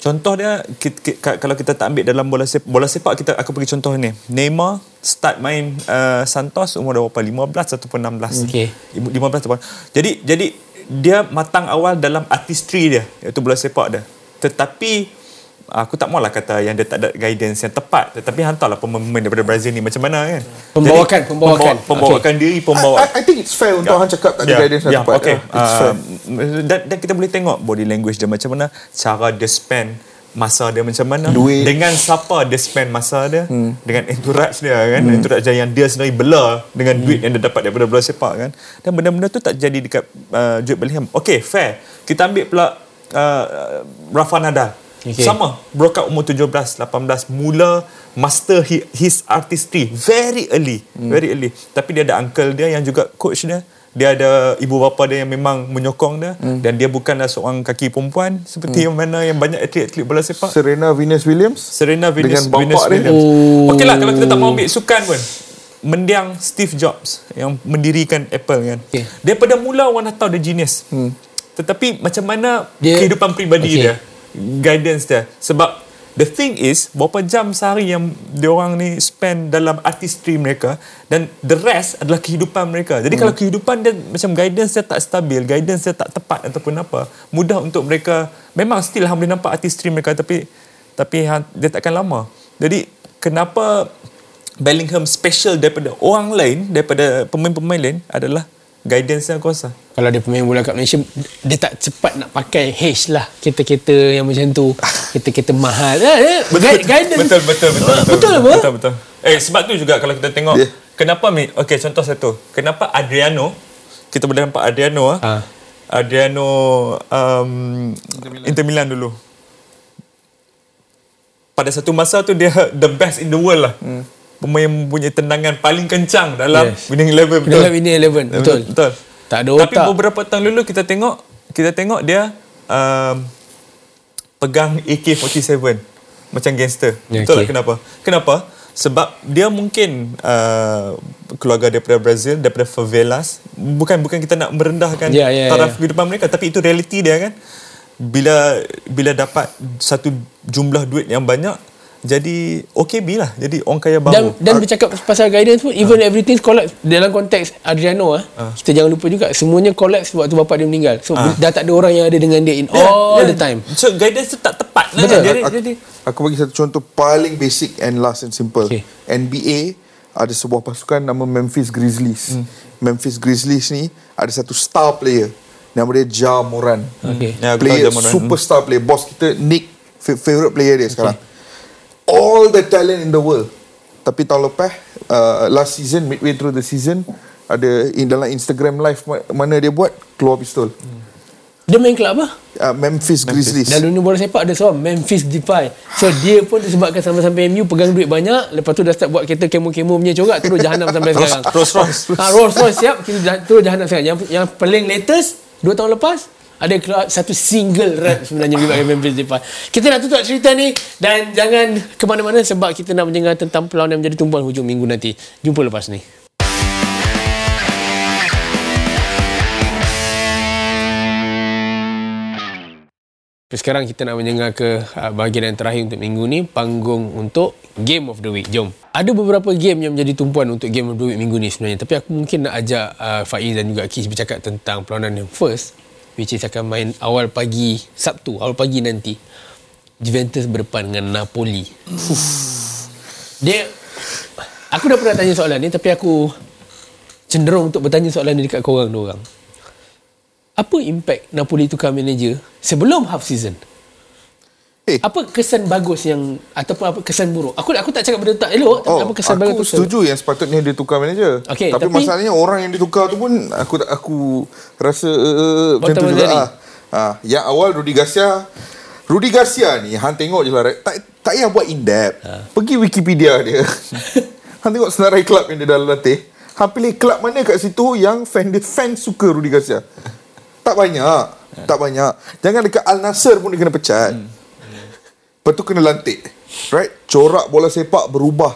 Contoh dia kita, kita, kalau kita tak ambil dalam bola sepak, bola sepak kita aku bagi contoh ni. Neymar start main uh, Santos umur dah berapa? 15 ataupun 16. Okey. 15 ataupun. Jadi jadi dia matang awal dalam artistry dia iaitu bola sepak dia. Tetapi aku tak maulah kata yang dia tak ada guidance yang tepat tetapi hantarlah pemain daripada Brazil ni macam mana kan. Pembawakan, Jadi, pembawakan. Pembawa, pembawakan diri, pembawa. I, I, I think it's fair untuk hang cakap tak ada guidance yang tepat okay. Yeah, it's fair. Uh, dan, dan kita boleh tengok body language dia macam mana, cara dia spend masa dia macam mana Duit. dengan siapa dia spend masa dia hmm. dengan entourage dia kan hmm. entourage dia yang dia sendiri bela dengan hmm. duit yang dia dapat daripada bola sepak kan dan benda-benda tu tak jadi dekat uh, Jude Bellingham okay fair kita ambil pula uh, Rafa Nadal Okay. okay. sama broke out umur 17 18 mula master hi- his artistry very early hmm. very early tapi dia ada uncle dia yang juga coach dia dia ada ibu bapa dia yang memang menyokong dia hmm. dan dia bukanlah seorang kaki perempuan seperti hmm. yang mana yang banyak atlet-atlet bola sepak Serena Venus Williams Serena Venus, Dengan bapak Venus dia. Williams. Oh. Okey lah kalau kita tak mau ambil sukan pun. Mendiang Steve Jobs yang mendirikan Apple kan. Okey. Daripada mula orang dah tahu dia genius. Hmm. Tetapi macam mana Dia- kehidupan peribadi Okey. dia, guidance dia. Sebab the thing is berapa jam sehari yang diorang ni spend dalam artistry mereka dan the rest adalah kehidupan mereka. Jadi hmm. kalau kehidupan dia macam guidance dia tak stabil, guidance dia tak tepat ataupun apa, mudah untuk mereka memang still hang boleh nampak artistry mereka tapi tapi hang- dia takkan lama. Jadi kenapa Bellingham special daripada orang lain, daripada pemain-pemain lain adalah guidance yang kuasa. kalau dia pemain bola kat Malaysia dia tak cepat nak pakai H lah. Kereta-kereta yang macam tu. Kereta-kereta mahal. Eh, eh, guide- guidance. Betul betul betul betul betul apa? betul betul eh sebab tu juga kalau kita tengok Yeah. kenapa mi okey contoh satu. Kenapa Adriano kita boleh nampak Adriano ah? Ah. Adriano um, Inter Milan. dulu. Pada satu masa tu dia the best in the world lah. Hmm. Pemain punya tendangan paling kencang dalam Yes. winning eleven betul dalam ini 11 betul betul tak ada tapi otak beberapa tahun dulu kita tengok kita tengok dia um, pegang AK47 macam gangster. Ya, Betul okay. tak kenapa? Kenapa? Sebab dia mungkin uh, keluarga daripada Brazil, daripada favelas. Bukan bukan kita nak merendahkan Ya, ya, taraf ya. kehidupan mereka, tapi itu realiti dia kan. Bila bila dapat satu jumlah duit yang banyak, jadi OKB lah. Jadi orang kaya dan baru. dan bercakap pasal guidance pun even everything collapse dalam konteks Adriano ah kita jangan lupa juga semuanya collapse waktu bapak dia meninggal so dah tak ada orang yang ada dengan dia in all the time So guidance tu tak tepat lah. Betul. Jadi, aku, jadi aku bagi satu contoh paling basic and last and simple. Okay. NBA ada sebuah pasukan nama Memphis Grizzlies. Hmm. Memphis Grizzlies ni ada satu star player nama dia Ja Moran. Okay. Ya, aku tahu player Ja Moran. superstar player. Bos kita Nick fa- favorite player dia sekarang. All the talent in the world. Tapi tahun lepas uh, last season midway through the season ada in dalam Instagram live ma- mana dia buat keluar pistol. dia main kelab apa Uh, Memphis, Grizzlies. dalam dunia bola sepak ada seorang Memphis Depay so dia pun disebabkan sampai-sampai MU pegang duit banyak lepas tu dah start buat kereta kemo-kemo punya corak terus jahanam sampai sekarang Rolls Royce. ha, Rolls Royce siap kita dah, terus jahanam sekarang yang, yang paling latest 2 tahun lepas ada keluar satu single rap sebenarnya melibatkan Memphis Depay kita nak tutup cerita ni dan jangan ke mana-mana sebab kita nak mendengar tentang perlawanan yang menjadi tumpuan hujung minggu nanti jumpa lepas ni sekarang kita nak mendengar ke uh, bahagian yang terakhir untuk minggu ni panggung untuk Game of the Week. Jom. Ada beberapa game yang menjadi tumpuan untuk Game of the Week minggu ni sebenarnya. Tapi aku mungkin nak ajak uh, Faiz dan juga Kish bercakap tentang perlawanan yang first which is akan main awal pagi Sabtu, awal pagi nanti. Juventus berdepan dengan Napoli. Dia aku dah pernah tanya soalan ni tapi aku cenderung untuk bertanya soalan ni dekat korang dua orang. Apa impact Napoli tukar manager sebelum half season? Eh. Apa kesan bagus yang ataupun apa kesan buruk? Aku aku tak cakap benda tak elok, tapi apa kesan bagus Oh, aku tu? setuju yang sepatutnya dia tukar manager. Okey, tapi, tapi- masalahnya orang yang ditukar tu pun aku tak aku rasa uh, macam tu juga ah. Ah, yang awal Rudi Garcia Rudi Garcia ni hang tengok je lah right? tak tak payah buat in depth. Ha. Pergi Wikipedia dia. *laughs* hang tengok senarai kelab yang dia dah latih. Hang pilih kelab mana kat situ yang fan dia fan suka Rudi Garcia. tak banyak. Tak banyak. Jangan dekat Al Nasser pun dia kena pecat. Hmm. Lepas tu kena lantik. Right? Corak bola sepak berubah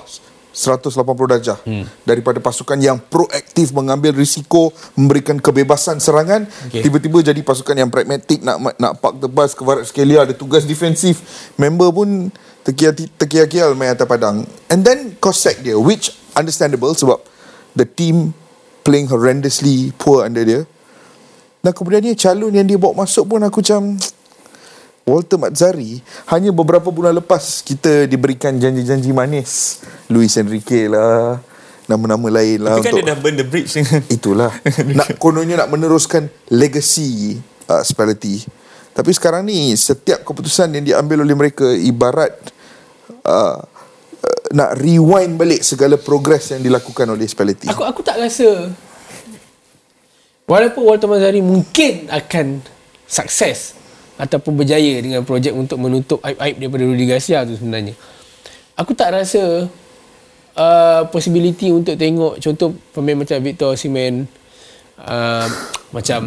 180 darjah. Hmm. Daripada pasukan yang proaktif Mengambil risiko Memberikan kebebasan serangan Okay. Tiba-tiba jadi pasukan yang pragmatik Nak nak park the bus ke Barat Skelia Ada tugas defensif. Member pun Tekial-tekial main atas padang. And then kau sack dia Which understandable Sebab The team Playing horrendously Poor under dia. Dan kemudian dia calon yang dia bawa masuk pun Aku macam Walter Mazzari hanya beberapa bulan lepas kita diberikan janji-janji manis. Luis Enrique lah nama-nama lain lah Tapi kan untuk dia dah burn the bridge. *laughs* Itulah. Nak kononnya nak meneruskan legacy uh, Spalletti. Tapi sekarang ni setiap keputusan yang diambil oleh mereka ibarat uh, uh, nak rewind balik segala progres yang dilakukan oleh Spalletti. Aku aku tak rasa walaupun Walter Mazari mungkin akan sukses ataupun berjaya dengan projek untuk menutup aib-aib daripada Rudi Garcia tu sebenarnya. Aku tak rasa uh, possibility untuk tengok contoh pemain macam Victor Osimhen uh, macam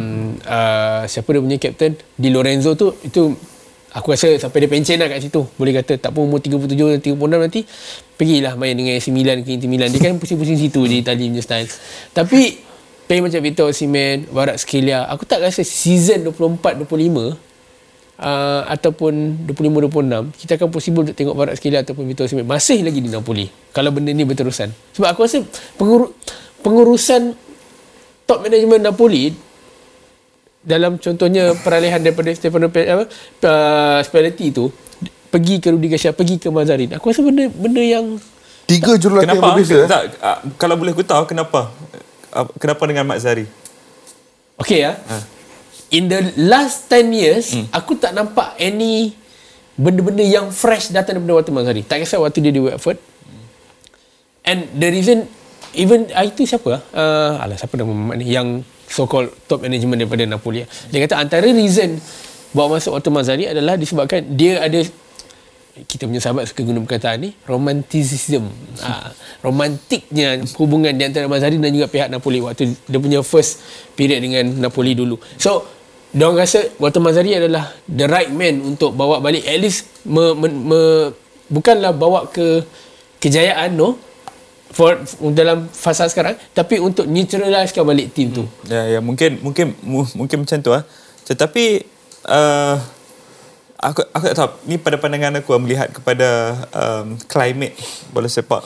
uh, siapa dia punya captain? Di Lorenzo tu itu aku rasa sampai dia pencen lah kat situ. Boleh kata tak pun umur 37 36 nanti pergilah main dengan AC Milan ke Inter Milan. Dia kan pusing-pusing situ je Itali punya style. Tapi pemain macam Victor Osimhen Barat Skelia aku tak rasa season 24 25 Uh, ataupun 25-26 kita akan possible untuk tengok Barat Skelia ataupun Victor Osimhen masih lagi di Napoli kalau benda ni berterusan sebab aku rasa pengur- pengurusan top management Napoli dalam contohnya peralihan daripada Stefano Pe- apa uh, Spalletti tu pergi ke Rudi Garcia pergi ke Mazarin aku rasa benda benda yang tiga jurulatih yang Kenapa? berbeza eh? Tak, ah, kalau boleh aku tahu kenapa? Ah, Kenapa dengan Mat Zari? okay ya in the last 10 years hmm. aku tak nampak any benda-benda yang fresh datang daripada Walter Mazari tak kisah waktu dia di Watford. And the reason even ah, itu siapa uh, alah siapa nama Muhammad ni? Yang so called top management daripada Napoli dia kata antara reason bawa masuk Walter Mazari adalah disebabkan dia ada kita punya sahabat suka guna perkataan ni romanticism. Ha, romantiknya hubungan di antara Mazari dan juga pihak Napoli waktu dia punya first period dengan Napoli dulu. So Diorang rasa Walter Mazari adalah the right man untuk bawa balik. At least me, me, me, bukanlah bawa ke kejayaan no. For, dalam fasa sekarang tapi untuk neutralizekan balik team tu. Ya, ya mungkin mungkin mu- mungkin macam tu ah. Tetapi uh, aku aku tak tahu. Ni pada pandangan aku ah, melihat kepada um, climate bola sepak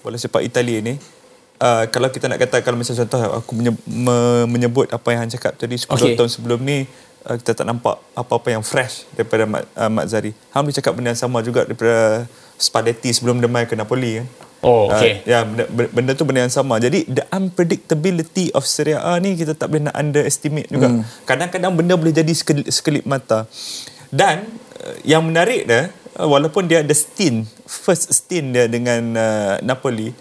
bola sepak Itali ni Uh, kalau kita nak kata kalau macam contoh aku menye, me, menyebut apa yang Han cakap tadi 10 Okey. okay. tahun sebelum ni uh, kita tak nampak apa-apa yang fresh daripada Mat, uh, Mat Zari. Han boleh cakap benda yang sama juga daripada Spalletti sebelum dia main ke Napoli kan. Oh, Ah, okey. ya, benda, benda tu benda yang sama. Jadi the unpredictability of Serie A ni kita tak boleh nak underestimate juga. Hmm. Kadang-kadang benda boleh jadi sekelip, sekelip mata. Dan uh, yang menarik dia uh, walaupun dia ada stint first stint dia dengan uh, Napoli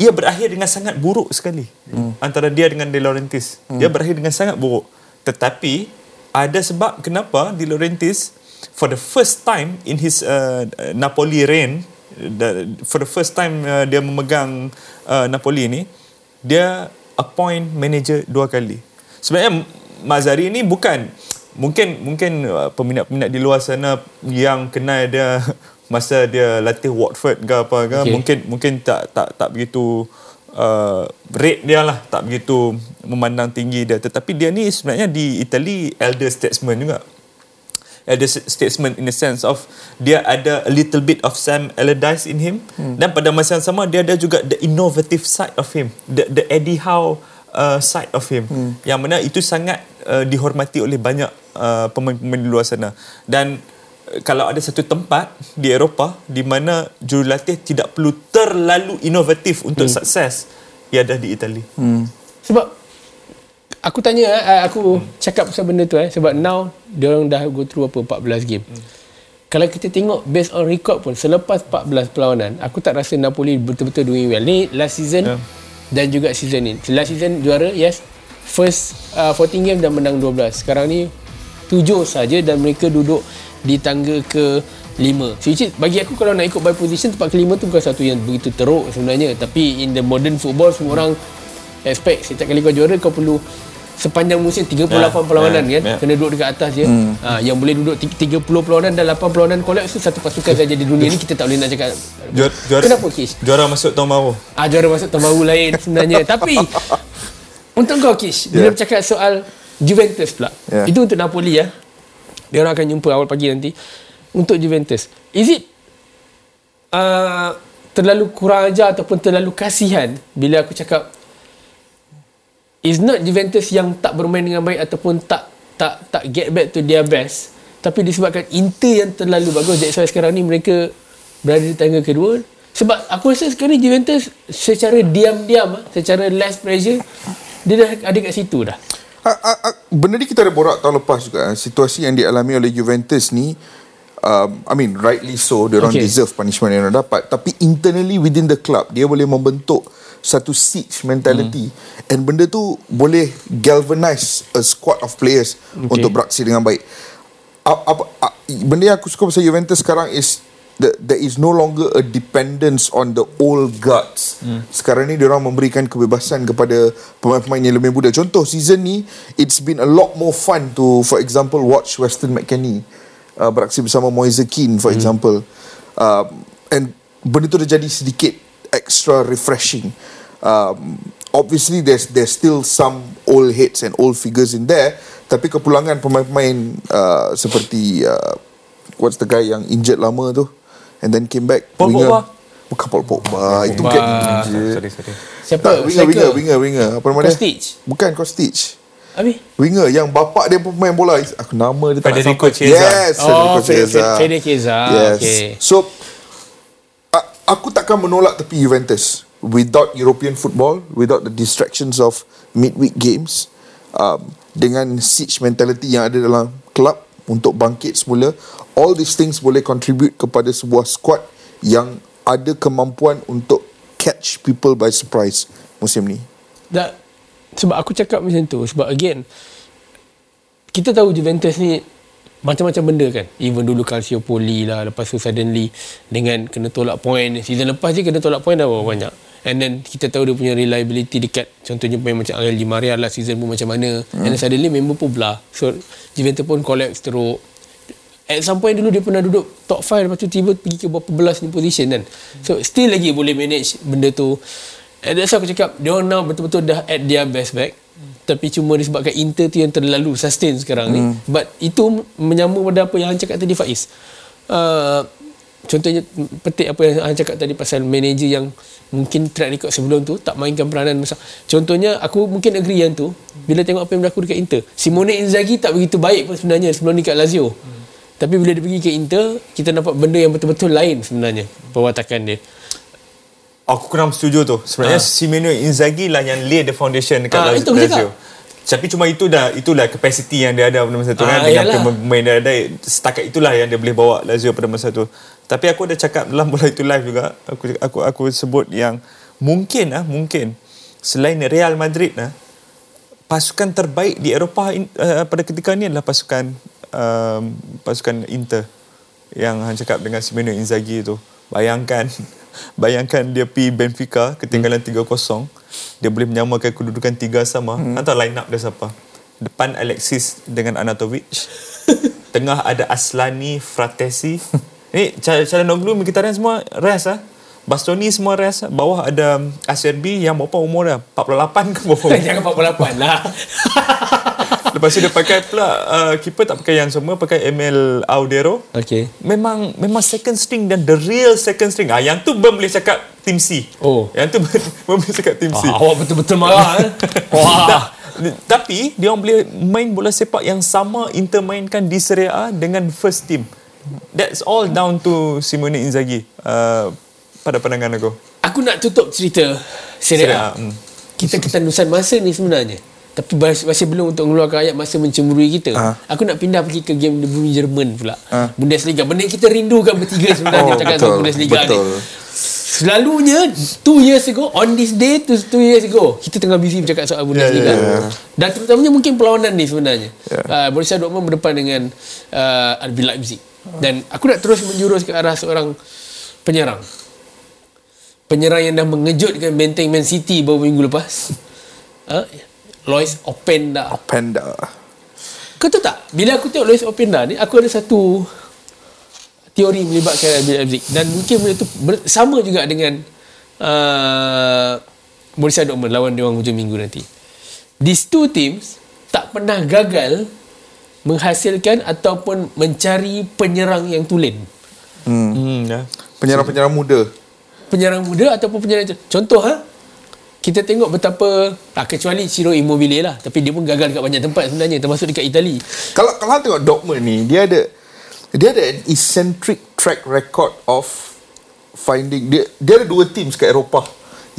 ia berakhir dengan sangat buruk sekali hmm. antara dia dengan De Laurentiis. Hmm. Dia berakhir dengan sangat buruk. Tetapi ada sebab kenapa De Laurentiis for the first time in his uh, Napoli reign the, for the first time uh, dia memegang uh, Napoli ni dia appoint manager dua kali. Sebenarnya Mazari ni bukan mungkin mungkin uh, peminat-peminat di luar sana yang kenal dia *laughs* masa dia latih Watford ke apa ke Okay. mungkin mungkin tak tak tak begitu uh, rate dia lah tak begitu memandang tinggi dia tetapi dia ni sebenarnya di Italy elder statesman juga elder statesman in the sense of dia ada a little bit of Sam Allardyce in him hmm. dan pada masa yang sama dia ada juga the innovative side of him the the Eddie Howe uh, side of him hmm. yang mana itu sangat uh, dihormati oleh banyak uh, pemain-pemain di luar sana dan kalau ada satu tempat di Eropah di mana jurulatih tidak perlu terlalu inovatif untuk hmm. sukses ia ada di Itali. Hmm. Sebab aku tanya eh, aku cakap pasal benda tu eh sebab now dia orang dah go through apa 14 game. kalau kita tengok based on record pun selepas 14 perlawanan aku tak rasa Napoli betul-betul doing well ni last season Yeah. dan juga season ni last season juara yes first uh, 14 game dan menang 12 sekarang ni 7 saja dan mereka duduk di tangga ke 5 so which is, bagi aku kalau nak ikut by position tempat kelima tu bukan satu yang begitu teruk sebenarnya tapi in the modern football semua orang expect setiap kali kau juara kau perlu sepanjang musim 38 Ya, perlawanan ya, kan ya. kena duduk dekat atas je hmm. ha, yang boleh duduk ti- 30 perlawanan dan 8 perlawanan collapse tu satu pasukan saja di dunia ni kita tak boleh nak cakap Juara, juara, kenapa Kish? Juara masuk tahun baru. Ah juara masuk tahun baru lain sebenarnya. *laughs* Tapi untuk kau Kish, bila Yeah. bercakap soal Juventus pula. Yeah. Itu untuk Napoli ya. Dia orang akan jumpa awal pagi nanti untuk Juventus. Is it uh, terlalu kurang ajar ataupun terlalu kasihan bila aku cakap is not Juventus yang tak bermain dengan baik ataupun tak tak tak get back to their best tapi disebabkan Inter yang terlalu bagus. That's why sekarang ni mereka berada di tangga kedua. Sebab aku rasa sekarang ni Juventus secara diam-diam secara less pressure dia dah ada kat situ dah benda ni kita ada borak tahun lepas juga. eh. Situasi yang dialami oleh Juventus ni, um, I mean rightly so, dia orang Okay. deserve punishment yang dapat. Tapi internally within the club, dia boleh membentuk satu siege mentality hmm. and benda tu boleh galvanize a squad of players Okay. untuk beraksi dengan baik. Apa, apa, a- benda yang aku suka pasal Juventus sekarang is the, there is no longer a dependence on the old guards. Hmm. Sekarang ni diorang memberikan kebebasan kepada pemain-pemain yang lebih muda. Contoh season ni it's been a lot more fun to for example watch Weston McKennie uh, beraksi bersama Moise Keane for hmm. example. Um, and benda tu dah jadi sedikit extra refreshing. Um, obviously there's there's still some old heads and old figures in there tapi kepulangan pemain-pemain uh, seperti uh, what's the guy yang injured lama tu and then came back Paul winger. Pogba. bukan Paul Pogba itu bukan Ah, injured sorry, sorry. siapa tak, winger, winger, winger, winger. Apa nama dia? Kostic Bukan Kostic. Habis? Winger yang bapak dia pun pemain bola. Aku nama dia tak Federico. Chiesa. Yes, Oh, Federico Fe- Chiesa. Fe- Fede Chiesa. Yes. Okay. So, aku takkan menolak tepi Juventus. Without European football, without the distractions of midweek games, um, dengan siege mentality yang ada dalam club untuk bangkit semula, all these things boleh contribute kepada sebuah squad yang ada kemampuan untuk catch people by surprise musim ni. Tak, sebab aku cakap macam tu sebab again kita tahu Juventus ni macam-macam benda kan even dulu Calciopoli lah lepas tu suddenly dengan kena tolak point season lepas je kena tolak point dah berapa banyak and then kita tahu dia punya reliability dekat contohnya pemain macam Angel Di Maria last season pun macam mana. Hmm. and then suddenly member pun belah. So Juventus pun collapse teruk. At some point dulu dia pernah duduk top 5 lepas tu tiba pergi ke berapa belas ni position kan. So still lagi boleh manage benda tu. And that's why aku cakap dia orang now betul-betul dah at their best back. Tapi cuma disebabkan Inter tu yang terlalu sustain sekarang ni. But itu menyambung pada apa yang Han cakap tadi Faiz. Uh, contohnya petik apa yang Han cakap tadi pasal manager yang mungkin track record sebelum tu tak mainkan peranan besar contohnya aku mungkin agree yang tu bila tengok apa yang berlaku dekat Inter Simone Inzaghi tak begitu baik pun sebenarnya sebelum ni kat Lazio tapi bila dia pergi ke Inter kita nampak benda yang betul-betul lain sebenarnya perwatakan dia Aku kurang setuju tu. Sebenarnya Ah. Simone Inzaghi lah yang lay the foundation dekat Ah, Laz- itu Lazio. Tapi cuma itu dah itulah capacity yang dia ada pada masa tu Ah, kan dengan yalah. pemain dia ada setakat itulah yang dia boleh bawa Lazio pada masa tu. Tapi aku ada cakap dalam bola itu live juga. Aku aku aku sebut yang mungkin ah mungkin selain Real Madrid ah pasukan terbaik di Eropah uh, pada ketika ni adalah pasukan um, pasukan Inter yang Han cakap dengan Simone Inzaghi tu. Bayangkan *laughs* bayangkan dia pi Benfica ketinggalan hmm. 3-0 dia boleh menyamakan kedudukan 3 sama hmm. atau line up dia siapa depan Alexis dengan Anatovic *laughs* tengah ada Aslani Fratesi *laughs* ni Calhanoglu Mkhitaryan semua rest ah Bastoni semua rest bawah ada Acerbi yang berapa umur dia 48 ke berapa *laughs* jangan 48 lah *laughs* Lepas tu dia pakai pula uh, keeper tak pakai yang semua pakai Emil Audero. okay Memang memang second string dan the real second string. Ah yang tu belum boleh cakap team C. Oh. Yang tu *laughs* belum boleh cakap team C. Wah, awak betul-betul marah eh? Tak, Wah. tapi dia orang boleh main bola sepak yang sama Inter mainkan di Serie A dengan first team. That's all down to Simone Inzaghi uh, pada pandangan aku. Aku nak tutup cerita Serie A. Hmm. Kita ketandusan masa ni sebenarnya. Tapi masih, belum untuk mengeluarkan ayat masa mencemburui kita. Ah. Aku nak pindah pergi ke game Bumi Jerman pula. Ah. Bundesliga. Benda kita rindukan bertiga sebenarnya Oh, cakap betul, Bundesliga betul. ni. Selalunya two years ago on this day to two years ago kita tengah busy bercakap soal Bundesliga. yeah, yeah. Dan terutamanya mungkin perlawanan ni sebenarnya. Yeah. Uh, Borussia Dortmund berdepan dengan uh, RB Leipzig. Dan aku nak terus menjurus ke arah seorang penyerang. Penyerang yang dah mengejutkan benteng Man City beberapa minggu lepas. Uh, *laughs* Lois Openda. Panda. Kau tahu tak? Bila aku tengok Lois Openda ni, aku ada satu teori melibatkan RB Leipzig. Dan mungkin benda tu ber- sama juga dengan uh, Borussia Dortmund lawan dia orang hujung minggu nanti. These two teams tak pernah gagal menghasilkan ataupun mencari penyerang yang tulen. Hmm, ya. Penyerang-penyerang muda. Penyerang muda ataupun penyerang contoh ha kita tengok betapa ah, kecuali Ciro Immobile lah tapi dia pun gagal dekat banyak tempat sebenarnya termasuk dekat Itali Kalau kalau hang tengok Dortmund ni, dia ada dia ada an eccentric track record of finding dia dia ada dua teams kat Eropah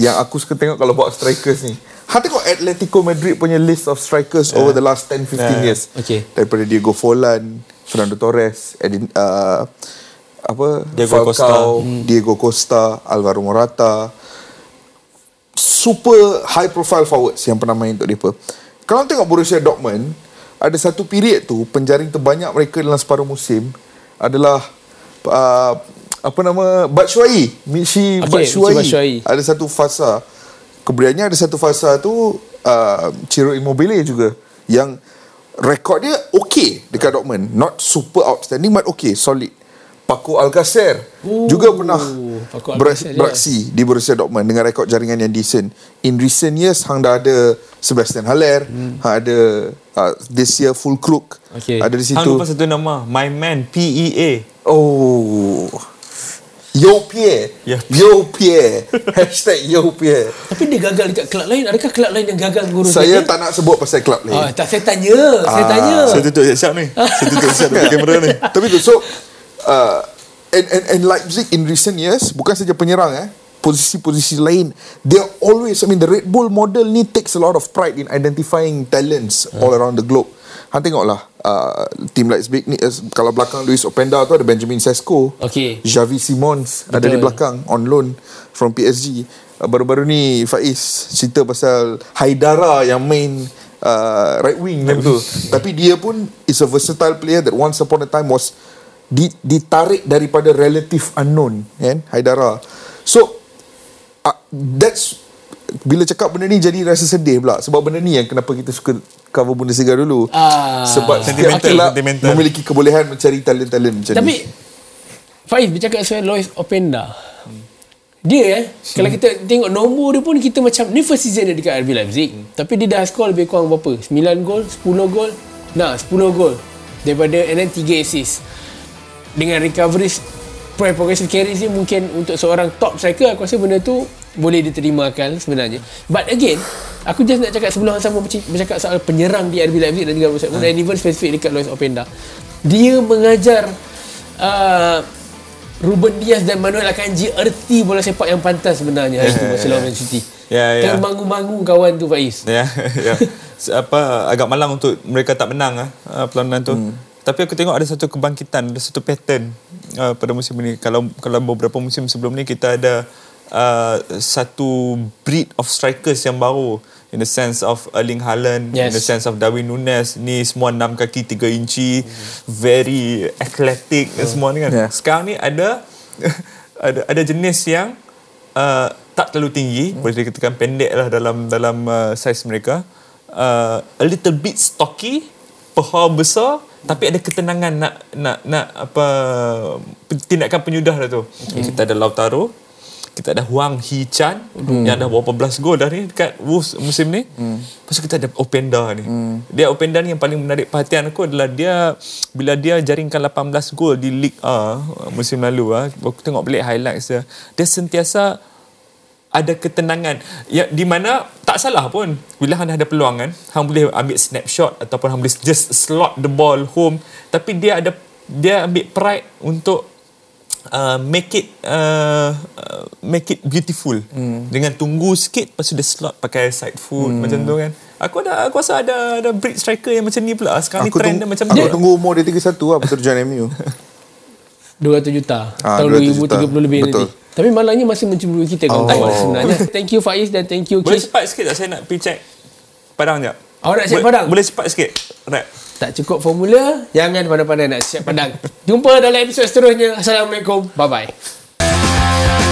yang aku suka tengok kalau buat strikers ni. Hang tengok Atletico Madrid punya list of strikers over the last 10 15 Yeah. years. Okay. Daripada Diego Forlan, Fernando Torres, Edin, uh, apa Diego Costa. Falcao, Diego Costa, Alvaro Morata, super high profile forwards yang pernah main untuk mereka. Kalau tengok Borussia Dortmund, ada satu period tu penjaring terbanyak mereka dalam separuh musim adalah uh, apa nama Batshuayi, Michi Okay, Batshuayi. Ada satu fasa. Kemudiannya ada satu fasa tu uh, Ciro Immobile juga yang rekod dia okay dekat Dortmund. Not super outstanding but okay, solid. Paco Alcacer Ooh, juga pernah beraksi di Borussia Dortmund dengan rekod jaringan yang decent. In recent years hang dah ada Sebastian Haller, hmm. hang ada uh, this year full crook. Okay. Ada di Hang situ. lupa satu nama. My man, E P-E-A. Oh. Yo Pierre. Ya. Yo Pierre. *laughs* Hashtag Yo Pierre. Tapi dia gagal dekat kelab lain. Adakah kelab lain yang gagal mengurus Saya dia? tak nak sebut pasal klub lain. Ah, tak, saya tanya. saya Ah, tanya. Saya tutup siap-siap ni. *laughs* Saya tutup siap dekat kamera ni. Tapi tu so uh, and, and, and Leipzig in recent years bukan saja penyerang eh posisi-posisi lain they are always I mean the Red Bull model ni takes a lot of pride in identifying talents all around the globe. Han tengoklah uh, team Leipzig ni uh, kalau belakang Luis Openda tu ada Benjamin Sesko. Okay. Javi Simons ada Betul. di belakang on loan from PSG. Uh, baru-baru ni Faiz cerita pasal Haidara yang main uh, right wing time tu. Tapi dia pun is a versatile player that once upon a time was di, ditarik daripada relative unknown kan Haidara. So uh, that's bila cakap benda ni jadi rasa sedih pula sebab benda ni yang kenapa kita suka cover Bundesliga dulu. Ah. sebab setiap Sentimental, kelab sentimental. memiliki kebolehan mencari talent-talent macam Tapi ni. Faiz bercakap soal Lois Openda. Dia eh kalau kita tengok nombor dia pun kita macam ni first season dia dekat RB Leipzig. Tapi dia dah score lebih kurang berapa? 9 gol, 10 gol. Nah, 10 gol. Daripada and then 3 assist. Dengan recoveries pro- progressive carries dia mungkin untuk seorang top striker aku rasa benda tu boleh diterimakan sebenarnya. But again, aku just nak cakap sebelum sama bercakap soal penyerang di RB Leipzig dan juga Borussia Dortmund dan even spesifik dekat Lois Openda. Dia mengajar uh, Ruben Dias dan Manuel Akanji erti bola sepak yang pantas sebenarnya hari tu masa lawan Man City. Ya, ya. Termangu-mangu kawan tu Faiz. Ya, *laughs* ya. Se- apa agak malang untuk mereka tak menang ah uh, perlawanan tu. Hmm. Tapi aku tengok ada satu kebangkitan, ada satu pattern uh, pada musim ini. Kalau kalau beberapa musim sebelum ni kita ada uh, satu breed of strikers yang baru in the sense of Erling Haaland, in Yes. the sense of Darwin Nunes, ni semua 6 kaki 3 inci, very athletic dan semua ni kan. Yeah. Sekarang ni ada *laughs* ada ada jenis yang uh, tak terlalu tinggi, hmm. boleh dikatakan pendek lah dalam dalam uh, saiz mereka. Uh, a little bit stocky, paha besar, tapi ada ketenangan nak nak nak apa tindakan penyudah dah tu. Okay. Kita ada Lautaro, kita ada Huang Hee Chan hmm. yang dah berapa belas gol dah ni dekat Wolves musim ni. Hmm. Lepas tu kita ada Openda ni. Hmm. Dia Openda ni yang paling menarik perhatian aku adalah dia bila dia jaringkan 18 gol di League A musim lalu ah. Aku tengok balik highlights dia. Dia sentiasa ada ketenangan ya, di mana tak salah pun bila hang dah ada peluang kan hang boleh ambil snapshot ataupun hang boleh just slot the ball home tapi dia ada dia ambil pride untuk uh, make it uh, uh, make it beautiful hmm. dengan tunggu sikit lepas tu dia slot pakai side food hmm. macam tu kan aku ada aku rasa ada ada break striker yang macam ni pula sekarang Aku ni trend tunggu, dia macam aku tu tunggu umur dia 31 lah Betul join MU 200 juta Ah, tahun 200 juta. 2030 lebih Betul. nanti. Tapi malangnya masih mencemburui kita kawan-kawan Oh. sebenarnya. Thank you Faiz dan thank you boleh Kis. cepat sikit tak saya nak pergi check Padang jap Awak nak siap Boleh- padang? boleh cepat sikit rap Tak cukup formula, jangan pandai-pandai nak siap padang. Jumpa dalam episod seterusnya. Assalamualaikum. Bye-bye.